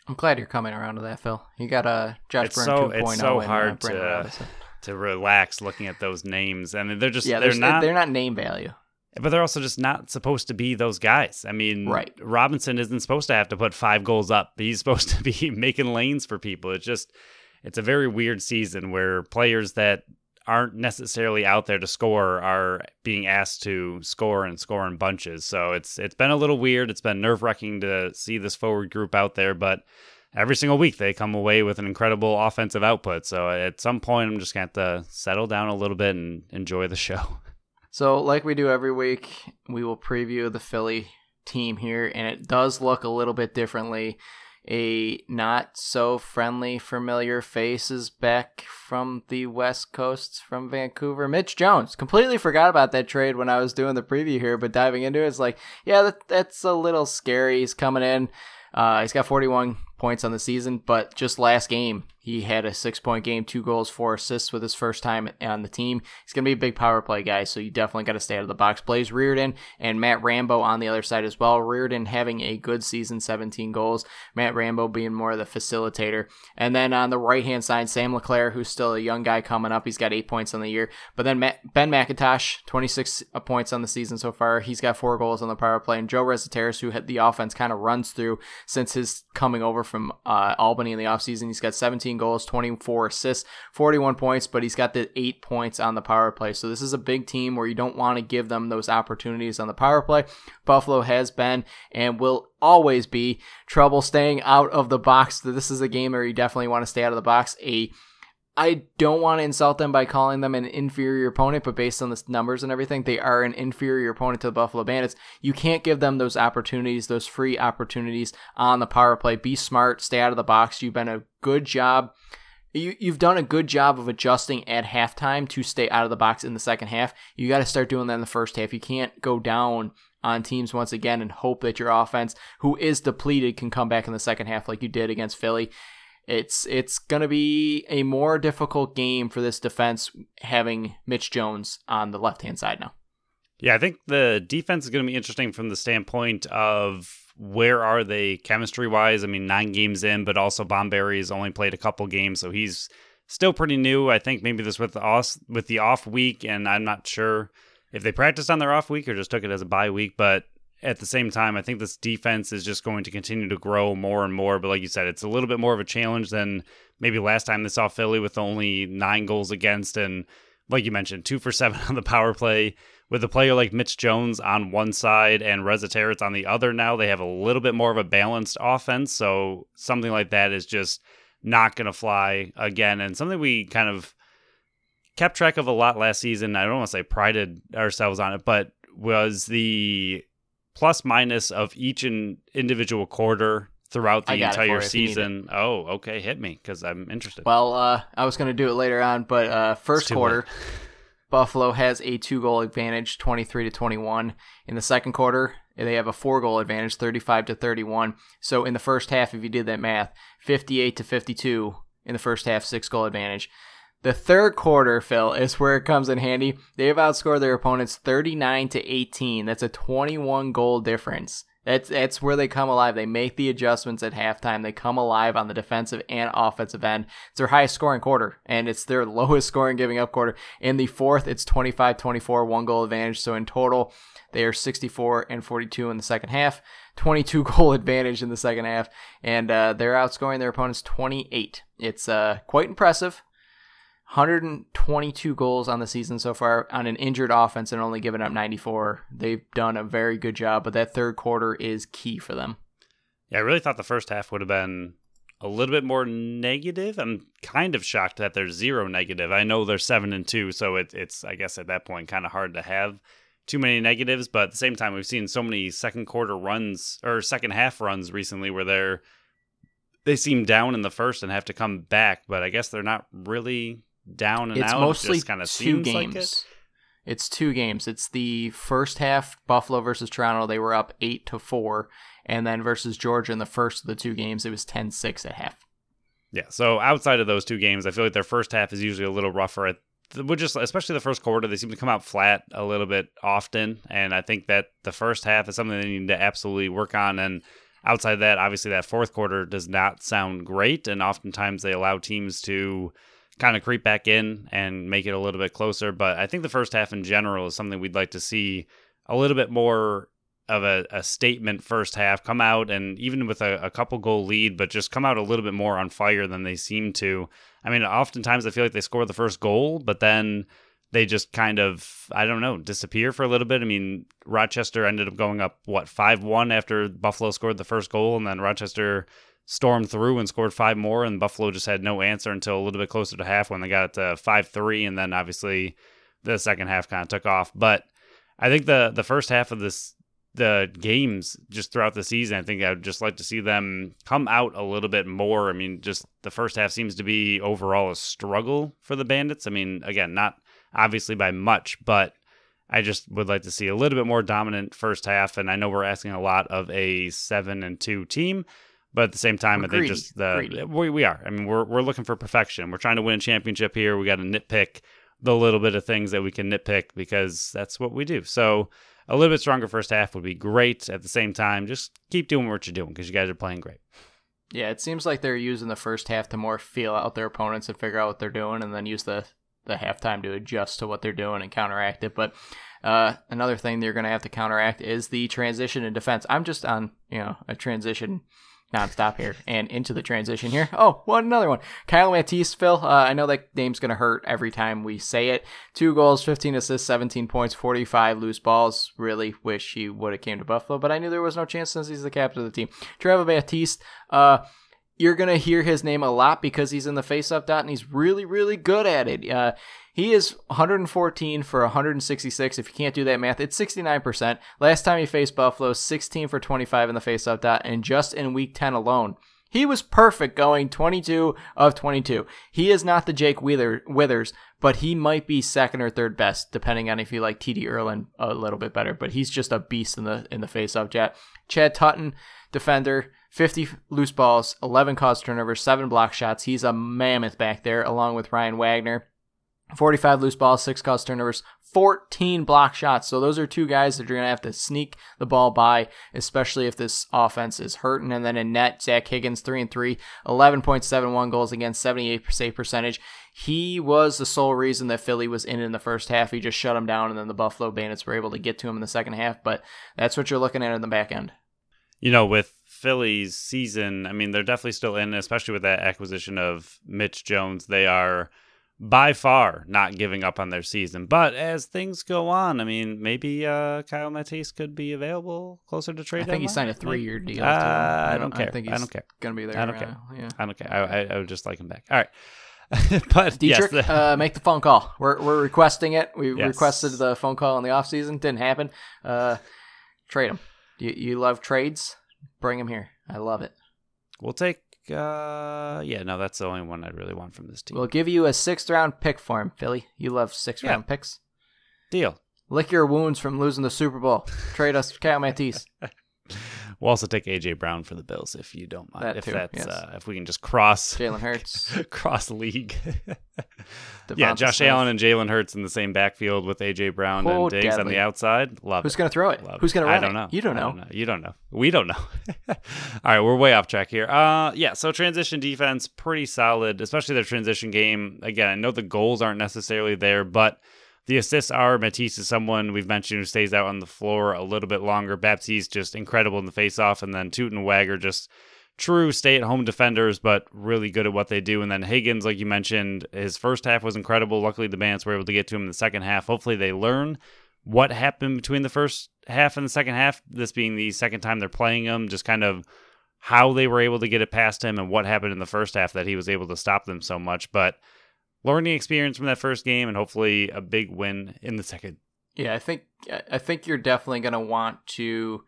Speaker 1: I'm glad you're coming around to that, Phil. You got a Josh
Speaker 2: it's
Speaker 1: Byrne
Speaker 2: so,
Speaker 1: 2.0.
Speaker 2: It's so
Speaker 1: and,
Speaker 2: hard
Speaker 1: uh,
Speaker 2: to to relax looking at those names. I mean, they're just
Speaker 1: yeah,
Speaker 2: they're not
Speaker 1: they're not name value.
Speaker 2: But they're also just not supposed to be those guys. I mean,
Speaker 1: right.
Speaker 2: Robinson isn't supposed to have to put five goals up. He's supposed to be making lanes for people. It's just it's a very weird season where players that aren't necessarily out there to score are being asked to score and score in bunches. So it's it's been a little weird. It's been nerve wracking to see this forward group out there, but every single week they come away with an incredible offensive output. So at some point, I'm just to have to settle down a little bit and enjoy the show.
Speaker 1: So, like we do every week, we will preview the Philly team here, and it does look a little bit differently. A not so friendly, familiar face is back from the West Coast from Vancouver. Mitch Jones. Completely forgot about that trade when I was doing the preview here, but diving into it, it's like, yeah, that, that's a little scary. He's coming in. Uh, he's got 41 points on the season, but just last game, he had a six point game, two goals, four assists with his first time on the team. He's going to be a big power play guy, so you definitely got to stay out of the box plays. Riorden and Matt Rambo on the other side as well. Riorden having a good season, 17 goals. Matt Rambo being more of the facilitator. And then on the right hand side, Sam LeClaire, who's still a young guy coming up. He's got eight points on the year. But then Matt, Ben McIntosh, 26 uh, points on the season so far. He's got four goals on the power play. And Joe Resetarits, who had the offense kind of runs through since his coming over from uh, Albany in the offseason. He's got 17 goals, 24 assists, 41 points, but he's got the eight points on the power play. So this is a big team where you don't want to give them those opportunities on the power play. Buffalo has been and will always be trouble staying out of the box. This is a game where you definitely want to stay out of the box. A I don't want to insult them by calling them an inferior opponent, but based on the numbers and everything, they are an inferior opponent to the Buffalo Bandits. You can't give them those opportunities, those free opportunities on the power play. Be smart, stay out of the box. You've been a good job you, you've done a good job of adjusting at halftime to stay out of the box in the second half. You got to start doing that in the first half. You can't go down on teams once again and hope that your offense, who is depleted, can come back in the second half like you did against Philly. It's it's to be a more difficult game for this defense having Mitch Jones on the left hand side now.
Speaker 2: Yeah, I think the defense is going to be interesting from the standpoint of where are they chemistry wise. I mean, nine games in, but also Bomberry's only played a couple games, so he's still pretty new. I think maybe this with the off, with the off week, and I'm not sure if they practiced on their off week or just took it as a bye week. But at the same time, I think this defense is just going to continue to grow more and more. But like you said, it's a little bit more of a challenge than maybe last time they saw Philly with only nine goals against and like you mentioned, two for seven on the power play with a player like Mitch Jones on one side and Resetarits on the other now, they have a little bit more of a balanced offense. So something like that is just not going to fly again. And something we kind of kept track of a lot last season. I don't want to say prided ourselves on it, but was the plus minus of each individual quarter throughout the entire season. Oh, okay, hit me because I'm interested.
Speaker 1: Well, uh, I was going to do it later on, but uh, first quarter, Buffalo has a two goal advantage, 23 to 21. In the second quarter, they have a four goal advantage, 35 to 31. So in the first half, if you did that math, 58 to 52 in the first half, six goal advantage. The third quarter, Phil, is where it comes in handy. They've outscored their opponents 39 to 18. That's a 21 goal difference. That's that's where they come alive. They make the adjustments at halftime. They come alive on the defensive and offensive end. It's their highest scoring quarter, and it's their lowest scoring giving up quarter. In the fourth, it's 25-24, one goal advantage. So in total, they are 64 and 42 in the second half, 22 goal advantage in the second half, and uh, they're outscoring their opponents 28. It's uh, quite impressive. 122 goals on the season so far on an injured offense and only given up 94. They've done a very good job, but that third quarter is key for them.
Speaker 2: Yeah, I really thought the first half would have been a little bit more negative. I'm kind of shocked that there's zero negative. I know they're seven and two, so it, it's I guess at that point kind of hard to have too many negatives. But at the same time, we've seen so many second quarter runs or second half runs recently where they're they seem down in the first and have to come back. But I guess they're not really down and
Speaker 1: it's
Speaker 2: out.
Speaker 1: Mostly it kind of two games. Like it. It's two games. It's the first half Buffalo versus Toronto. They were up eight to four, and then versus Georgia in the first of the two games, it was 10-6 at half.
Speaker 2: Yeah. So outside of those two games, I feel like their first half is usually a little rougher. At would just especially the first quarter, they seem to come out flat a little bit often, and I think that the first half is something they need to absolutely work on. And outside that, obviously that fourth quarter does not sound great, and oftentimes they allow teams to kind of creep back in and make it a little bit closer. But I think the first half in general is something we'd like to see a little bit more of a, a statement first half come out and even with a, a, couple goal lead, but just come out a little bit more on fire than they seem to. I mean, oftentimes I feel like they score the first goal, but then they just kind of, I don't know, disappear for a little bit. I mean, Rochester ended up going up, what, 5 1 after Buffalo scored the first goal, and then Rochester stormed through and scored five more, and Buffalo just had no answer until a little bit closer to half when they got to five three, and then obviously the second half kind of took off. But I think the the first half of this the games just throughout the season, I think I'd just like to see them come out a little bit more. I mean, just the first half seems to be overall a struggle for the Bandits. I mean, again, not obviously by much, but I just would like to see a little bit more dominant first half. And I know we're asking a lot of a seven and two team, but at the same time, we're I think greedy. just the we, we are. I mean, we're we're looking for perfection. We're trying to win a championship here. We got to nitpick the little bit of things that we can nitpick because that's what we do. So a little bit stronger first half would be great. At the same time, just keep doing what you're doing because you guys are playing great.
Speaker 1: Yeah, it seems like they're using the first half to more feel out their opponents and figure out what they're doing, and then use the the halftime to adjust to what they're doing and counteract it. But uh, another thing they're going to have to counteract is the transition in defense. I'm just on you know a transition nonstop here and into the transition here. Oh, one another one. Kyle Matisse, Phil. Uh, I know that name's gonna hurt every time we say it. Two goals, 15 assists, 17 points, 45 loose balls. Really wish he would have came to Buffalo, but I knew there was no chance since he's the captain of the team. Trevor Baptiste. Uh, you're gonna hear his name a lot because he's in the face-up dot and he's really, really good at it. Uh, he is 114 for 166. If you can't do that math, it's 69%. Last time he faced Buffalo, 16 for 25 in the faceoff dot, and just in week 10 alone, he was perfect going 22 of 22. He is not the Jake Withers, but he might be second or third best, depending on if you like TD Ierlan a little bit better. But he's just a beast in the in the faceoff jet. Chad Tutton, defender, 50 loose balls, 11 caused turnovers, seven block shots. He's a mammoth back there, along with Ryan Wagner 45 loose balls, six caused turnovers, 14 block shots. So those are two guys that you're going to have to sneak the ball by, especially if this offense is hurting. And then in net, Zach Higgins, 3 and 3, 11.71 goals against 78 save percentage. He was the sole reason that Philly was in in the first half. He just shut him down, and then the Buffalo Bandits were able to get to him in the second half. But that's what you're looking at in the back end.
Speaker 2: You know, with Philly's season, I mean, they're definitely still in, especially with that acquisition of Mitch Jones. They are by far not giving up on their season. But as things go on, I mean, maybe uh, Kyle Matisse could be available closer to trade.
Speaker 1: I think
Speaker 2: he
Speaker 1: signed a three-year deal.
Speaker 2: Uh, I, don't care. I,
Speaker 1: think
Speaker 2: I don't care.
Speaker 1: Gonna be there.
Speaker 2: I don't care.
Speaker 1: Yeah.
Speaker 2: I don't care. I, I, would just like him back. All right. but
Speaker 1: Dietrich,
Speaker 2: yes,
Speaker 1: uh, make the phone call. We're we're requesting it. We
Speaker 2: Yes.
Speaker 1: requested the phone call in the off season. Didn't happen. Uh, trade him. You you love trades? Bring him here. I love it.
Speaker 2: we'll take. Uh, yeah, no, that's the only one I'd really want from this team.
Speaker 1: We'll give you a sixth round pick for him, Philly. You love sixth round picks.
Speaker 2: Deal.
Speaker 1: Lick your wounds from losing the Super Bowl. Trade us Kyle Matisse.
Speaker 2: We'll also take AJ Brown for the Bills if you don't mind.
Speaker 1: That
Speaker 2: if
Speaker 1: too,
Speaker 2: that's
Speaker 1: yes.
Speaker 2: uh, if we can just cross
Speaker 1: Jalen Hurts.
Speaker 2: cross league. yeah, Josh
Speaker 1: Smith.
Speaker 2: Allen and Jalen Hurts in the same backfield with AJ Brown
Speaker 1: Oh,
Speaker 2: and Diggs on the outside. Love
Speaker 1: Who's
Speaker 2: it.
Speaker 1: gonna throw it?
Speaker 2: Love
Speaker 1: Who's
Speaker 2: it.
Speaker 1: gonna run
Speaker 2: I don't know.
Speaker 1: You don't
Speaker 2: I
Speaker 1: know.
Speaker 2: You don't know. We don't know. All right, we're way off track here. Uh, yeah. So transition defense pretty solid, especially their transition game. Again, I know the goals aren't necessarily there, but the assists are. Matisse is someone we've mentioned who stays out on the floor a little bit longer. Baptiste just incredible in the faceoff, and then Toot and Wagner just true stay-at-home defenders, but really good at what they do. And then Higgins, like you mentioned, his first half was incredible. Luckily, the Bandits were able to get to him in the second half. Hopefully, they learn what happened between the first half and the second half. This being the second time they're playing him, just kind of how they were able to get it past him and what happened in the first half that he was able to stop them so much. But learning experience from that first game and hopefully a big win in the second.
Speaker 1: Yeah, I think I think you're definitely going to want to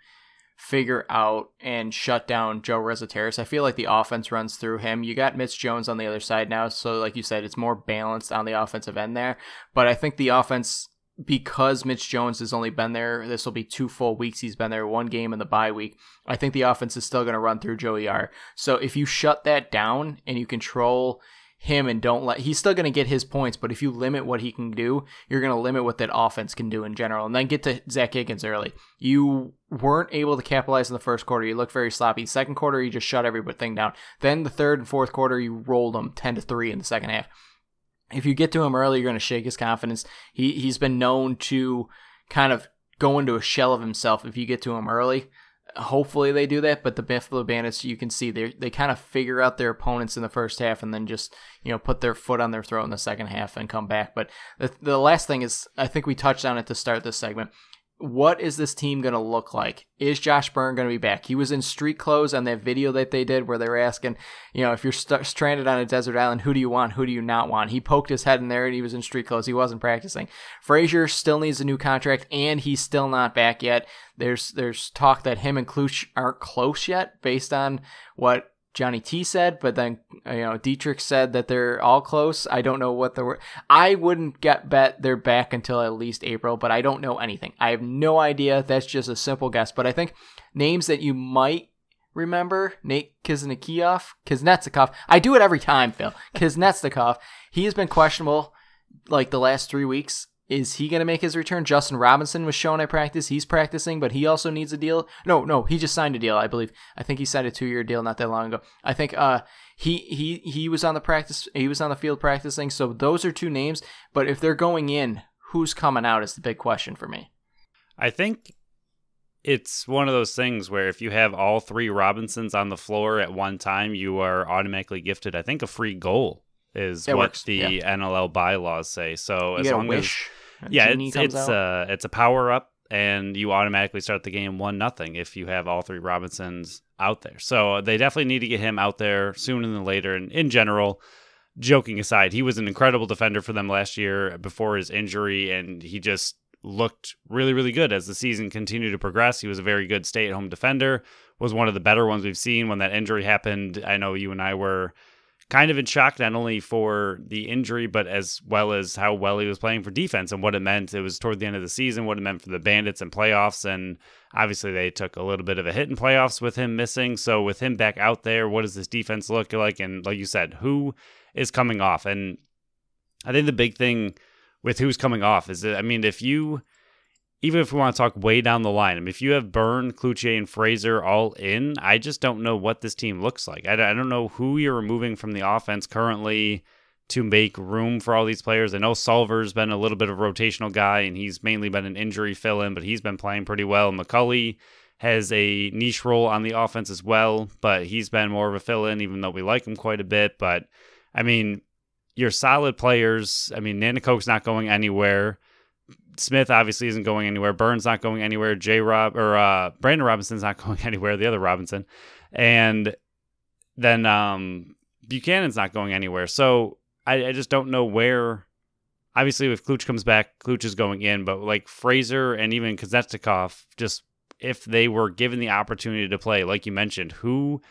Speaker 1: figure out and shut down Joe Resetarits. I feel like the offense runs through him. You got Mitch Jones on the other side now, so like you said, it's more balanced on the offensive end there. But I think the offense because Mitch Jones has only been there, this will be two full weeks. He's been there one game in the bye week. I think the offense is still going to run through Joey R. So if you shut that down and you control him and don't let he's still going to get his points but if you limit what he can do you're going to limit what that offense can do in general. And then get to zach higgins early. You weren't able to capitalize in the first quarter. You looked very sloppy. Second quarter you just shut everything down. Then the third and fourth quarter you rolled them 10 to 3 in the second half. If you get to him early you're going to shake his confidence. He, he's been known to kind of go into a shell of himself if you get to him early hopefully they do that but the buffalo bandits you can see they they kind of figure out their opponents in the first half and then just you know put their foot on their throat in the second half and come back. But the, the last thing is i think we touched on it to start this segment what is this team going to look like? Is Josh Byrne going to be back? He was in street clothes on that video that they did where they were asking, you know, if you're st- stranded on a desert island, who do you want? Who do you not want? He poked his head in there and he was in street clothes. He wasn't practicing. Fraser still needs a new contract and he's still not back yet. There's there's talk that him and Kluch aren't close yet based on what Johnny T said, but then you know Dietrich said that they're all close. I don't know what the word. I wouldn't get bet they're back until at least April, but I don't know anything. I have no idea. That's just a simple guess. But I think names that you might remember: Nate Kiznikov, Kuznetsov. I do it every time, Phil. Kuznetsov. He has been questionable like the last three weeks. Is he going to make his return? Justin Robinson was shown at practice. He's practicing, but he also needs a deal. No, no, he just signed a deal, I believe. I think he signed a two-year deal not that long ago. I think uh he he he was on the practice he was on the field practicing. So those are two names, but if they're going in, who's coming out is the big question for me.
Speaker 2: I think it's one of those things where if you have all three Robinsons on the floor at one time, you are automatically gifted. I think a free goal is
Speaker 1: It
Speaker 2: what
Speaker 1: works,
Speaker 2: the
Speaker 1: yeah.
Speaker 2: NLL bylaws say. So as long as
Speaker 1: wish. a
Speaker 2: yeah, it's it's
Speaker 1: out.
Speaker 2: uh it's a power up, and you automatically start the game one nothing if you have all three Robinsons out there. So they definitely need to get him out there sooner than later. And in general, joking aside, he was an incredible defender for them last year before his injury, and he just looked really really good as the season continued to progress. He was a very good stay at home defender. Was one of the better ones we've seen when that injury happened. I know you and I were kind of in shock not only for the injury but as well as how well he was playing for defense and what it meant. It was toward the end of the season what it meant for the bandits and playoffs and obviously they took a little bit of a hit in playoffs with him missing. So with him back out there what does this defense look like? And like you said who is coming off? And I think the big thing with who's coming off is that, I mean, if you, even if we want to talk way down the line, I mean, if you have Byrne, Cloutier, and Fraser all in, I just don't know what this team looks like. I, I don't know who you're removing from the offense currently to make room for all these players. I know Solver's been a little bit of a rotational guy, and he's mainly been an injury fill in, but he's been playing pretty well. McCauley has a niche role on the offense as well, but he's been more of a fill in, even though we like him quite a bit. But I mean, you're solid players. I mean, Nanticoke's not going anywhere. Smith obviously isn't going anywhere. Byrne's not going anywhere. J. Rob or uh, Brandon Robinson's not going anywhere. The other Robinson, and then um, Buchanan's not going anywhere. So I, I just don't know where. Obviously, if Kluch comes back, Kluch is going in, but like Fraser and even Kuznetsnikov, just if they were given the opportunity to play, like you mentioned, who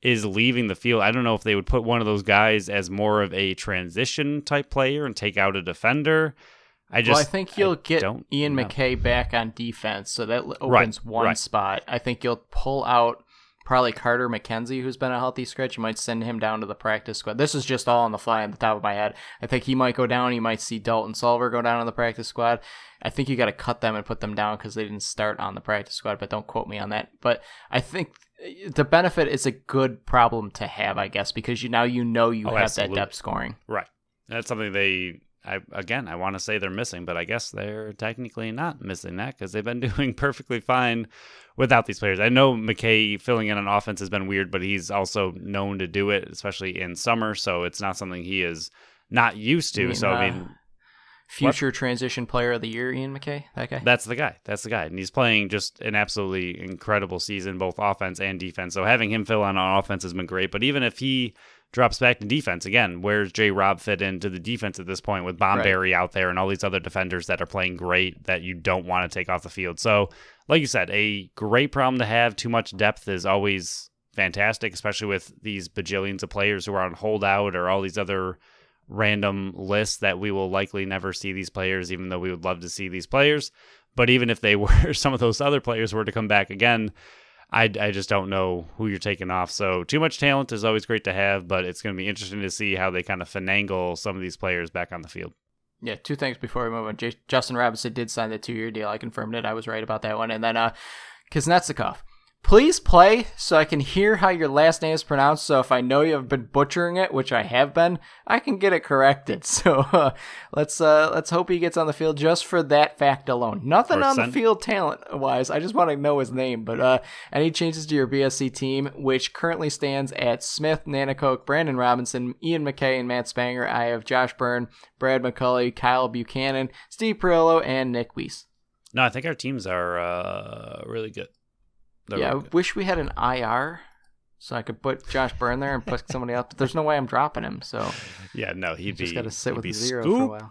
Speaker 2: is leaving the field? I don't know if they would put one of those guys as more of a transition type player and take out a defender. I just,
Speaker 1: well, I think you'll
Speaker 2: I
Speaker 1: get Ian
Speaker 2: know.
Speaker 1: MacKay back on defense, so that opens
Speaker 2: Right,
Speaker 1: one
Speaker 2: right.
Speaker 1: spot. I think you'll pull out probably Carter McKenzie, who's been a healthy scratch. You might send him down to the practice squad. This is just all on the fly on the top of my head. I think he might go down. You might see Dalton Solver go down on the practice squad. I think you got to cut them and put them down because they didn't start on the practice squad, but don't quote me on that. But I think eh, the benefit is a good problem to have, I guess, because you now you know you
Speaker 2: Oh,
Speaker 1: have
Speaker 2: absolutely.
Speaker 1: that depth scoring.
Speaker 2: Right. That's something they, I again, I want to say they're missing, but I guess they're technically not missing that because they've been doing perfectly fine without these players. I know MacKay filling in on offense has been weird, but he's also known to do it, especially in summer. So it's not something he is not used to.
Speaker 1: Mean,
Speaker 2: so I
Speaker 1: uh,
Speaker 2: mean,
Speaker 1: Future transition player of the year, Ian MacKay, that guy.
Speaker 2: That's the guy. That's the guy. And he's playing just an absolutely incredible season, both offense and defense. So having him fill in on offense has been great. But even if he drops back to defense, again, where's J Rob fit into the defense at this point with Bomberry out there and all these other defenders that are playing great that you don't want to take off the field? So, like you said, a great problem to have. Too much depth is always fantastic, especially with these bajillions of players who are on holdout or all these other random lists that we will likely never see these players, even though we would love to see these players. But even if they were, some of those other players were to come back again, I, I just don't know who you're taking off. So too much talent is always great to have, but it's going to be interesting to see how they kind of finagle some of these players back on the field.
Speaker 1: Yeah, two things before we move on. J- Justin Robinson did sign the two-year deal. I confirmed it. I was right about that one. And then uh, Kuznetsov. Please play so I can hear how your last name is pronounced. So if I know you have been butchering it, which I have been, I can get it corrected. So uh, let's uh, let's hope he gets on the field just for that fact alone. Nothing
Speaker 2: Or
Speaker 1: on the field talent wise. I just want to know his name. But uh, any changes to your BSC team, which currently stands at Smith, Nanticoke, Brandon Robinson, Ian MacKay, and Matt Spanger. I have Josh Byrne, Brad McCulley, Kyle Buchanan, Steve Priolo, and Nick Weiss.
Speaker 2: No, I think our teams are uh, really good. They're
Speaker 1: yeah, I
Speaker 2: really
Speaker 1: wish we had an IR so I could put Josh Byrne there and put somebody else. But there's no way I'm dropping him. So
Speaker 2: yeah, no, he'd
Speaker 1: just
Speaker 2: be
Speaker 1: got to sit with zero for a while.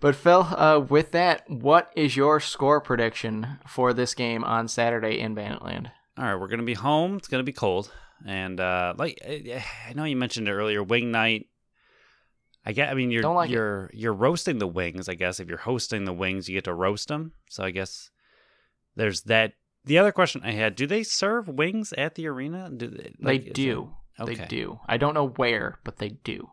Speaker 1: But Phil, uh, with that, what is your score prediction for this game on Saturday in Banditland?
Speaker 2: All right, we're gonna be home. It's gonna be cold, and uh, like I I know you mentioned it earlier, wing night. I get. I mean, you're
Speaker 1: like
Speaker 2: you're you're roasting the wings. I guess if you're hosting the wings, you get to roast them. So I guess there's that. The other question I had: Do they serve wings at the arena? Do they?
Speaker 1: They
Speaker 2: like, is
Speaker 1: do.
Speaker 2: it-
Speaker 1: They do. I don't know where, but they do.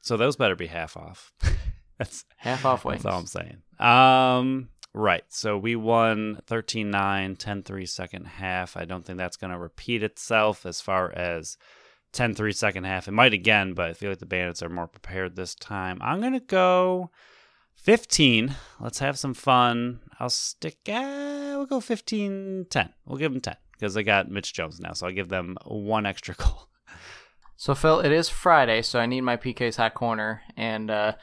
Speaker 2: So those better be half off. that's
Speaker 1: Half off wings.
Speaker 2: That's all I'm saying. Um, right. So we won 13 9, 10 3 second half. I don't think that's going to repeat itself as far as 10 3 second half. It might again, but I feel like the Bandits are more prepared this time. I'm going to go 15. Let's have some fun. I'll stick, uh, we'll go 15 10. We'll give them 10 because they got Mitch Jones now. So I'll give them one extra goal.
Speaker 1: So Phil, it is Friday, so I need my PK's hot corner, and uh,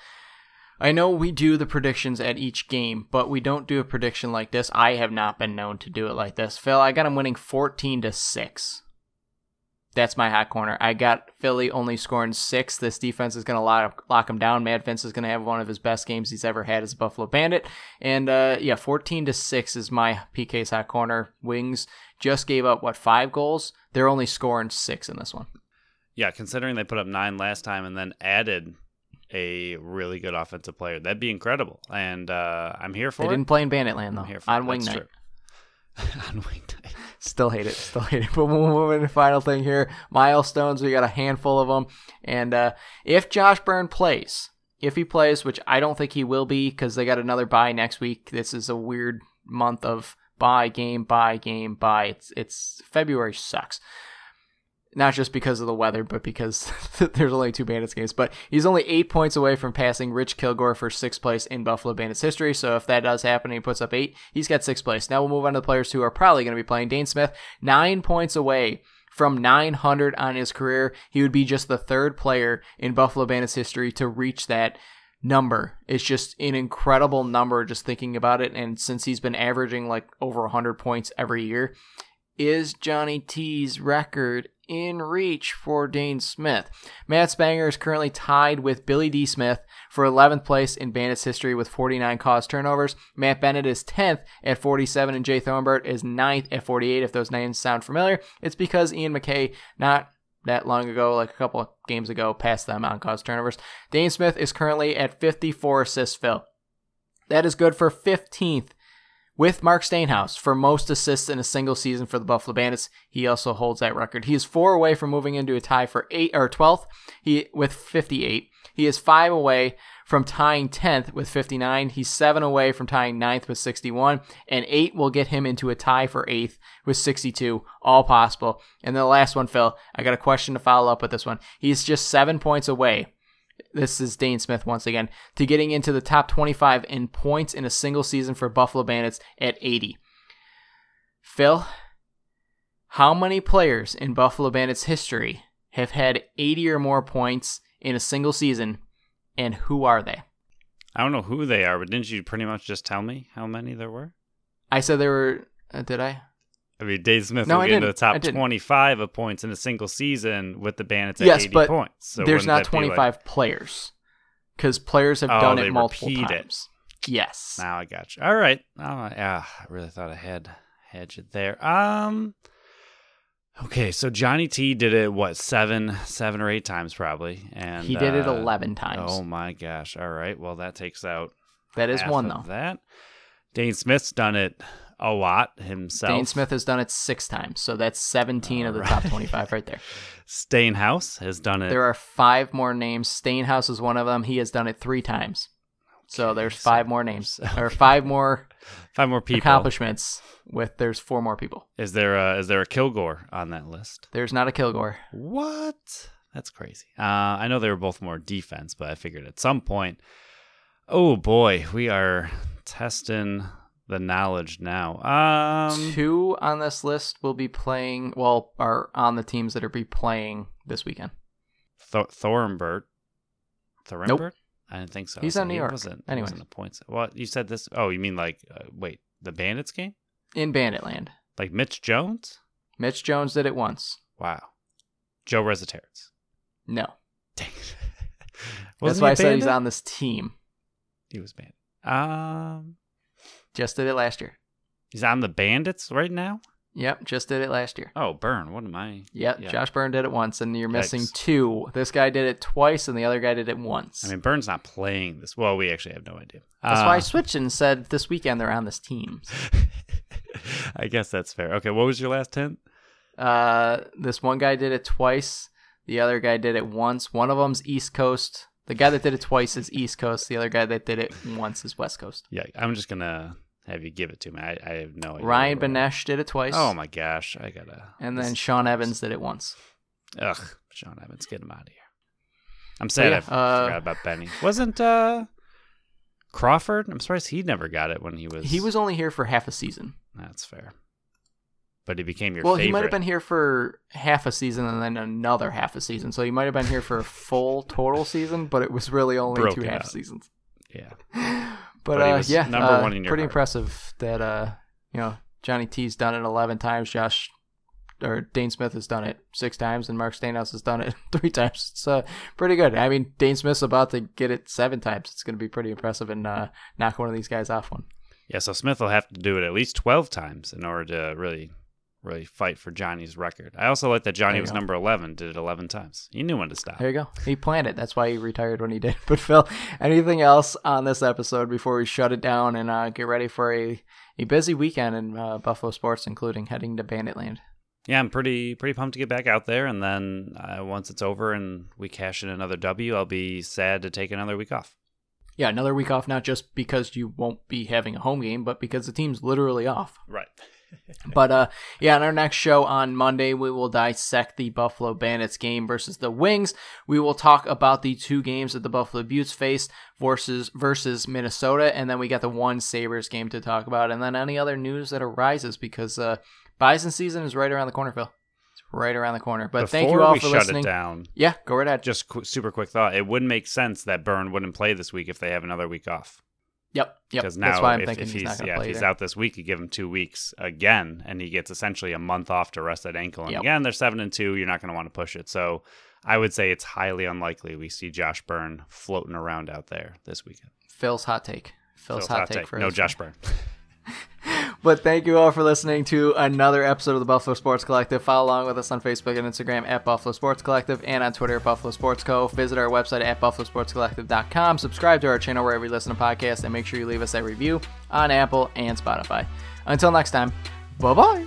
Speaker 1: I know we do the predictions at each game, but we don't do a prediction like this. I have not been known to do it like this. Phil, I got him winning fourteen to six. That's my hot corner. I got Philly only scoring six. This defense is going to lock, lock him down. Matt Vinc is going to have one of his best games he's ever had as a Buffalo Bandit. And uh, yeah, 14 to 6 is my PK's hot corner. Wings just gave up, what, five goals? They're only scoring six in this one.
Speaker 2: Yeah, considering they put up nine last time and then added a really good offensive player, that'd be incredible. And uh, I'm here for
Speaker 1: They
Speaker 2: it.
Speaker 1: didn't play in Banditland, though.
Speaker 2: I'm here for
Speaker 1: on
Speaker 2: it.
Speaker 1: Wing
Speaker 2: That's
Speaker 1: Night.
Speaker 2: true. on weekday.
Speaker 1: Still hate it. Still hate it. But we'll move into the final thing here. Milestones. We got a handful of them. And uh, if Josh Byrne plays, if he plays, which I don't think he will be because they got another bye next week. This is a weird month of bye game, bye game, bye. It's it's February sucks. Not just because of the weather, but because there's only two Bandits games. But he's only eight points away from passing Rich Kilgour for sixth place in Buffalo Bandits history. So if that does happen and he puts up eight, he's got sixth place. Now we'll move on to the players who are probably going to be playing. Dhane Smith, nine points away from 900 on his career. He would be just the third player in Buffalo Bandits history to reach that number. It's just an incredible number just thinking about it. And since he's been averaging like over 100 points every year, is Johnny T's record in reach for Dhane Smith. Matt Spanger is currently tied with Billy Dee Smith for 11th place in Bandits history with 49 caused turnovers. Matt Bennett is 10th at 47, and Jay Thornburg is 9th at 48. If those names sound familiar, it's because Ian MacKay, not that long ago, like a couple of games ago, passed them on caused turnovers. Dhane Smith is currently at 54 assists, Phil. That is good for 15th with Mark Steenhuis for most assists in a single season for the Buffalo Bandits. He also holds that record. He is four away from moving into a tie for eight or 12th. He with 58. He is five away from tying 10th with 59. He's seven away from tying 9th with 61. And eight will get him into a tie for eighth with 62. All possible. And the last one, Phil, I got a question to follow up with this one. He's just seven points away this is Dhane Smith once again, to getting into the top 25 in points in a single season for Buffalo Bandits at 80. Phil, how many players in Buffalo Bandits history have had 80 or more points in a single season, and who are they?
Speaker 2: I don't know who they are, but didn't you pretty much just tell me how many there were?
Speaker 1: I said there were. Uh, did I?
Speaker 2: I mean, Dave Smith
Speaker 1: No,
Speaker 2: will
Speaker 1: I
Speaker 2: get into the top 25 of points in a single season with the Bandits at
Speaker 1: Yes,
Speaker 2: 80
Speaker 1: but
Speaker 2: points. So
Speaker 1: There's not
Speaker 2: that be like-
Speaker 1: 25 players because players have
Speaker 2: Oh,
Speaker 1: done it multiple
Speaker 2: repeat it.
Speaker 1: times. Yes.
Speaker 2: Now I got you. All right. Oh, yeah, I really thought I had had you there. Um. Okay, so Johnny T did it what seven, seven or eight times probably, and
Speaker 1: he did it
Speaker 2: uh,
Speaker 1: 11 times.
Speaker 2: Oh my gosh! All right, well that takes out
Speaker 1: that is one
Speaker 2: of
Speaker 1: though.
Speaker 2: That Dhane Smith's done it a lot himself.
Speaker 1: Dhane Smith has done it six times, so that's 17 of the top 25 right there.
Speaker 2: Steenhuis has done it.
Speaker 1: There are five more names. Steenhuis is one of them. He has done it three times. So there's
Speaker 2: so
Speaker 1: five more names,
Speaker 2: there's-
Speaker 1: or five more
Speaker 2: Five more people.
Speaker 1: accomplishments. With there's four more people.
Speaker 2: Is there a, is there a Kilgour on that list?
Speaker 1: There's not a Kilgour.
Speaker 2: What? That's crazy. Uh, I know they were both more defense, but I figured at some point. Oh boy, we are testing the knowledge now. Um,
Speaker 1: Two on this list will be playing. Well, are on the teams that are be playing this weekend.
Speaker 2: Th- Thornbert. Thornbert? I didn't think so.
Speaker 1: He's
Speaker 2: So
Speaker 1: on New York.
Speaker 2: Wasn't, wasn't the points. What you said this? Oh, you mean like uh, wait, the Bandits game?
Speaker 1: in Banditland.
Speaker 2: Like Mitch Jones?
Speaker 1: Mitch Jones did it once.
Speaker 2: Wow. Joe Resetarits.
Speaker 1: No,
Speaker 2: Dang.
Speaker 1: that's why I
Speaker 2: a
Speaker 1: said he's on this team.
Speaker 2: He was banned. Um,
Speaker 1: Just did it last year.
Speaker 2: he's on the Bandits right now.
Speaker 1: Yep, just did it last year.
Speaker 2: Oh, burn! What am I?
Speaker 1: Yep,
Speaker 2: Yeah.
Speaker 1: Josh Byrne did it once, and you're missing two. This guy did it twice, and the other guy did it once.
Speaker 2: I mean, Byrne's not playing this. Well, we actually have no idea.
Speaker 1: That's why I
Speaker 2: Uh,
Speaker 1: switched and said this weekend they're on this team.
Speaker 2: I guess that's fair. Okay, what was your last hint?
Speaker 1: Uh, this one guy did it twice. The other guy did it once. One of them's East Coast. The guy that did it twice is East Coast. The other guy that did it once is West Coast.
Speaker 2: Yeah, I'm just gonna have you give it to me. I, I have no idea.
Speaker 1: Ryan Benesh did it twice.
Speaker 2: Oh my gosh, I gotta.
Speaker 1: And then Sean Evans did it once.
Speaker 2: Ugh, Sean Evans, get him out of here. I'm sad
Speaker 1: yeah,
Speaker 2: I
Speaker 1: uh,
Speaker 2: forgot about Benny. Wasn't uh Crawford? I'm surprised he never got it when he was.
Speaker 1: He was only here for half a season.
Speaker 2: That's fair. But he became your
Speaker 1: well,
Speaker 2: favorite.
Speaker 1: he might have been here for half a season and then another half a season. So he might have been here for a full total season, but it was really only
Speaker 2: Broken
Speaker 1: two half
Speaker 2: up.
Speaker 1: seasons.
Speaker 2: Yeah.
Speaker 1: But,
Speaker 2: But he
Speaker 1: uh,
Speaker 2: was
Speaker 1: yeah,
Speaker 2: number
Speaker 1: uh,
Speaker 2: one in your
Speaker 1: pretty
Speaker 2: heart.
Speaker 1: impressive that uh, you know Johnny T's done it eleven times. Josh or Dhane Smith has done it six times, and Mark Steenhuis has done it three times. It's uh, pretty good. I mean, Dhane Smith's about to get it seven times. It's going to be pretty impressive and uh, knock one of these guys off one.
Speaker 2: Yeah, so Smith will have to do it at least 12 times in order to really really fight for Johnny's record. I also like that Johnny was
Speaker 1: go.
Speaker 2: number 11, did it 11 times. He knew when to stop.
Speaker 1: There you go. He planned it. That's why he retired when he did. But Phil, anything else on this episode before we shut it down and uh, get ready for a, a busy weekend in uh, Buffalo sports, including heading to Banditland?
Speaker 2: Yeah, I'm pretty pretty pumped to get back out there, and then uh, once it's over and we cash in another W, I'll be sad to take another week off.
Speaker 1: Yeah, another week off, not just because you won't be having a home game, but because the team's literally off.
Speaker 2: Right.
Speaker 1: But uh, yeah, on our next show on Monday, we will dissect the Buffalo Bandits game versus the Wings. We will talk about the two games that the Buffalo Beauts faced versus versus Minnesota, and then we got the one Sabres game to talk about, and then any other news that arises because uh, Bison season is right around the corner, Phil. It's right around the corner. But
Speaker 2: Before
Speaker 1: thank you all
Speaker 2: we
Speaker 1: for
Speaker 2: shut
Speaker 1: listening.
Speaker 2: it down,
Speaker 1: Yeah, go right ahead.
Speaker 2: just qu- super quick thought: it wouldn't make sense that Byrne wouldn't play this week if they have another week off.
Speaker 1: Yep, yep.
Speaker 2: Because
Speaker 1: That's
Speaker 2: now,
Speaker 1: why I'm
Speaker 2: if,
Speaker 1: thinking
Speaker 2: if
Speaker 1: he's,
Speaker 2: he's,
Speaker 1: not going to
Speaker 2: yeah, if he's
Speaker 1: either.
Speaker 2: out this week, you give him two weeks again, and he gets essentially a month off to rest that ankle. And
Speaker 1: Yep.
Speaker 2: again, they're seven and two. You're not going to want to push it. So I would say it's highly unlikely we see Josh Byrne floating around out there this weekend.
Speaker 1: Phil's hot take. Phil's,
Speaker 2: Phil's
Speaker 1: hot, take, for
Speaker 2: no Josh Byrne.
Speaker 1: But thank you all for listening to another episode of the Buffalo Sports Collective. Follow along with us on Facebook and Instagram at Buffalo Sports Collective and on Twitter at Buffalo Sports Co. Visit our website at buffalosportscollective.com. Subscribe to our channel wherever you listen to podcasts and make sure you leave us a review on Apple and Spotify. Until next time, bye bye.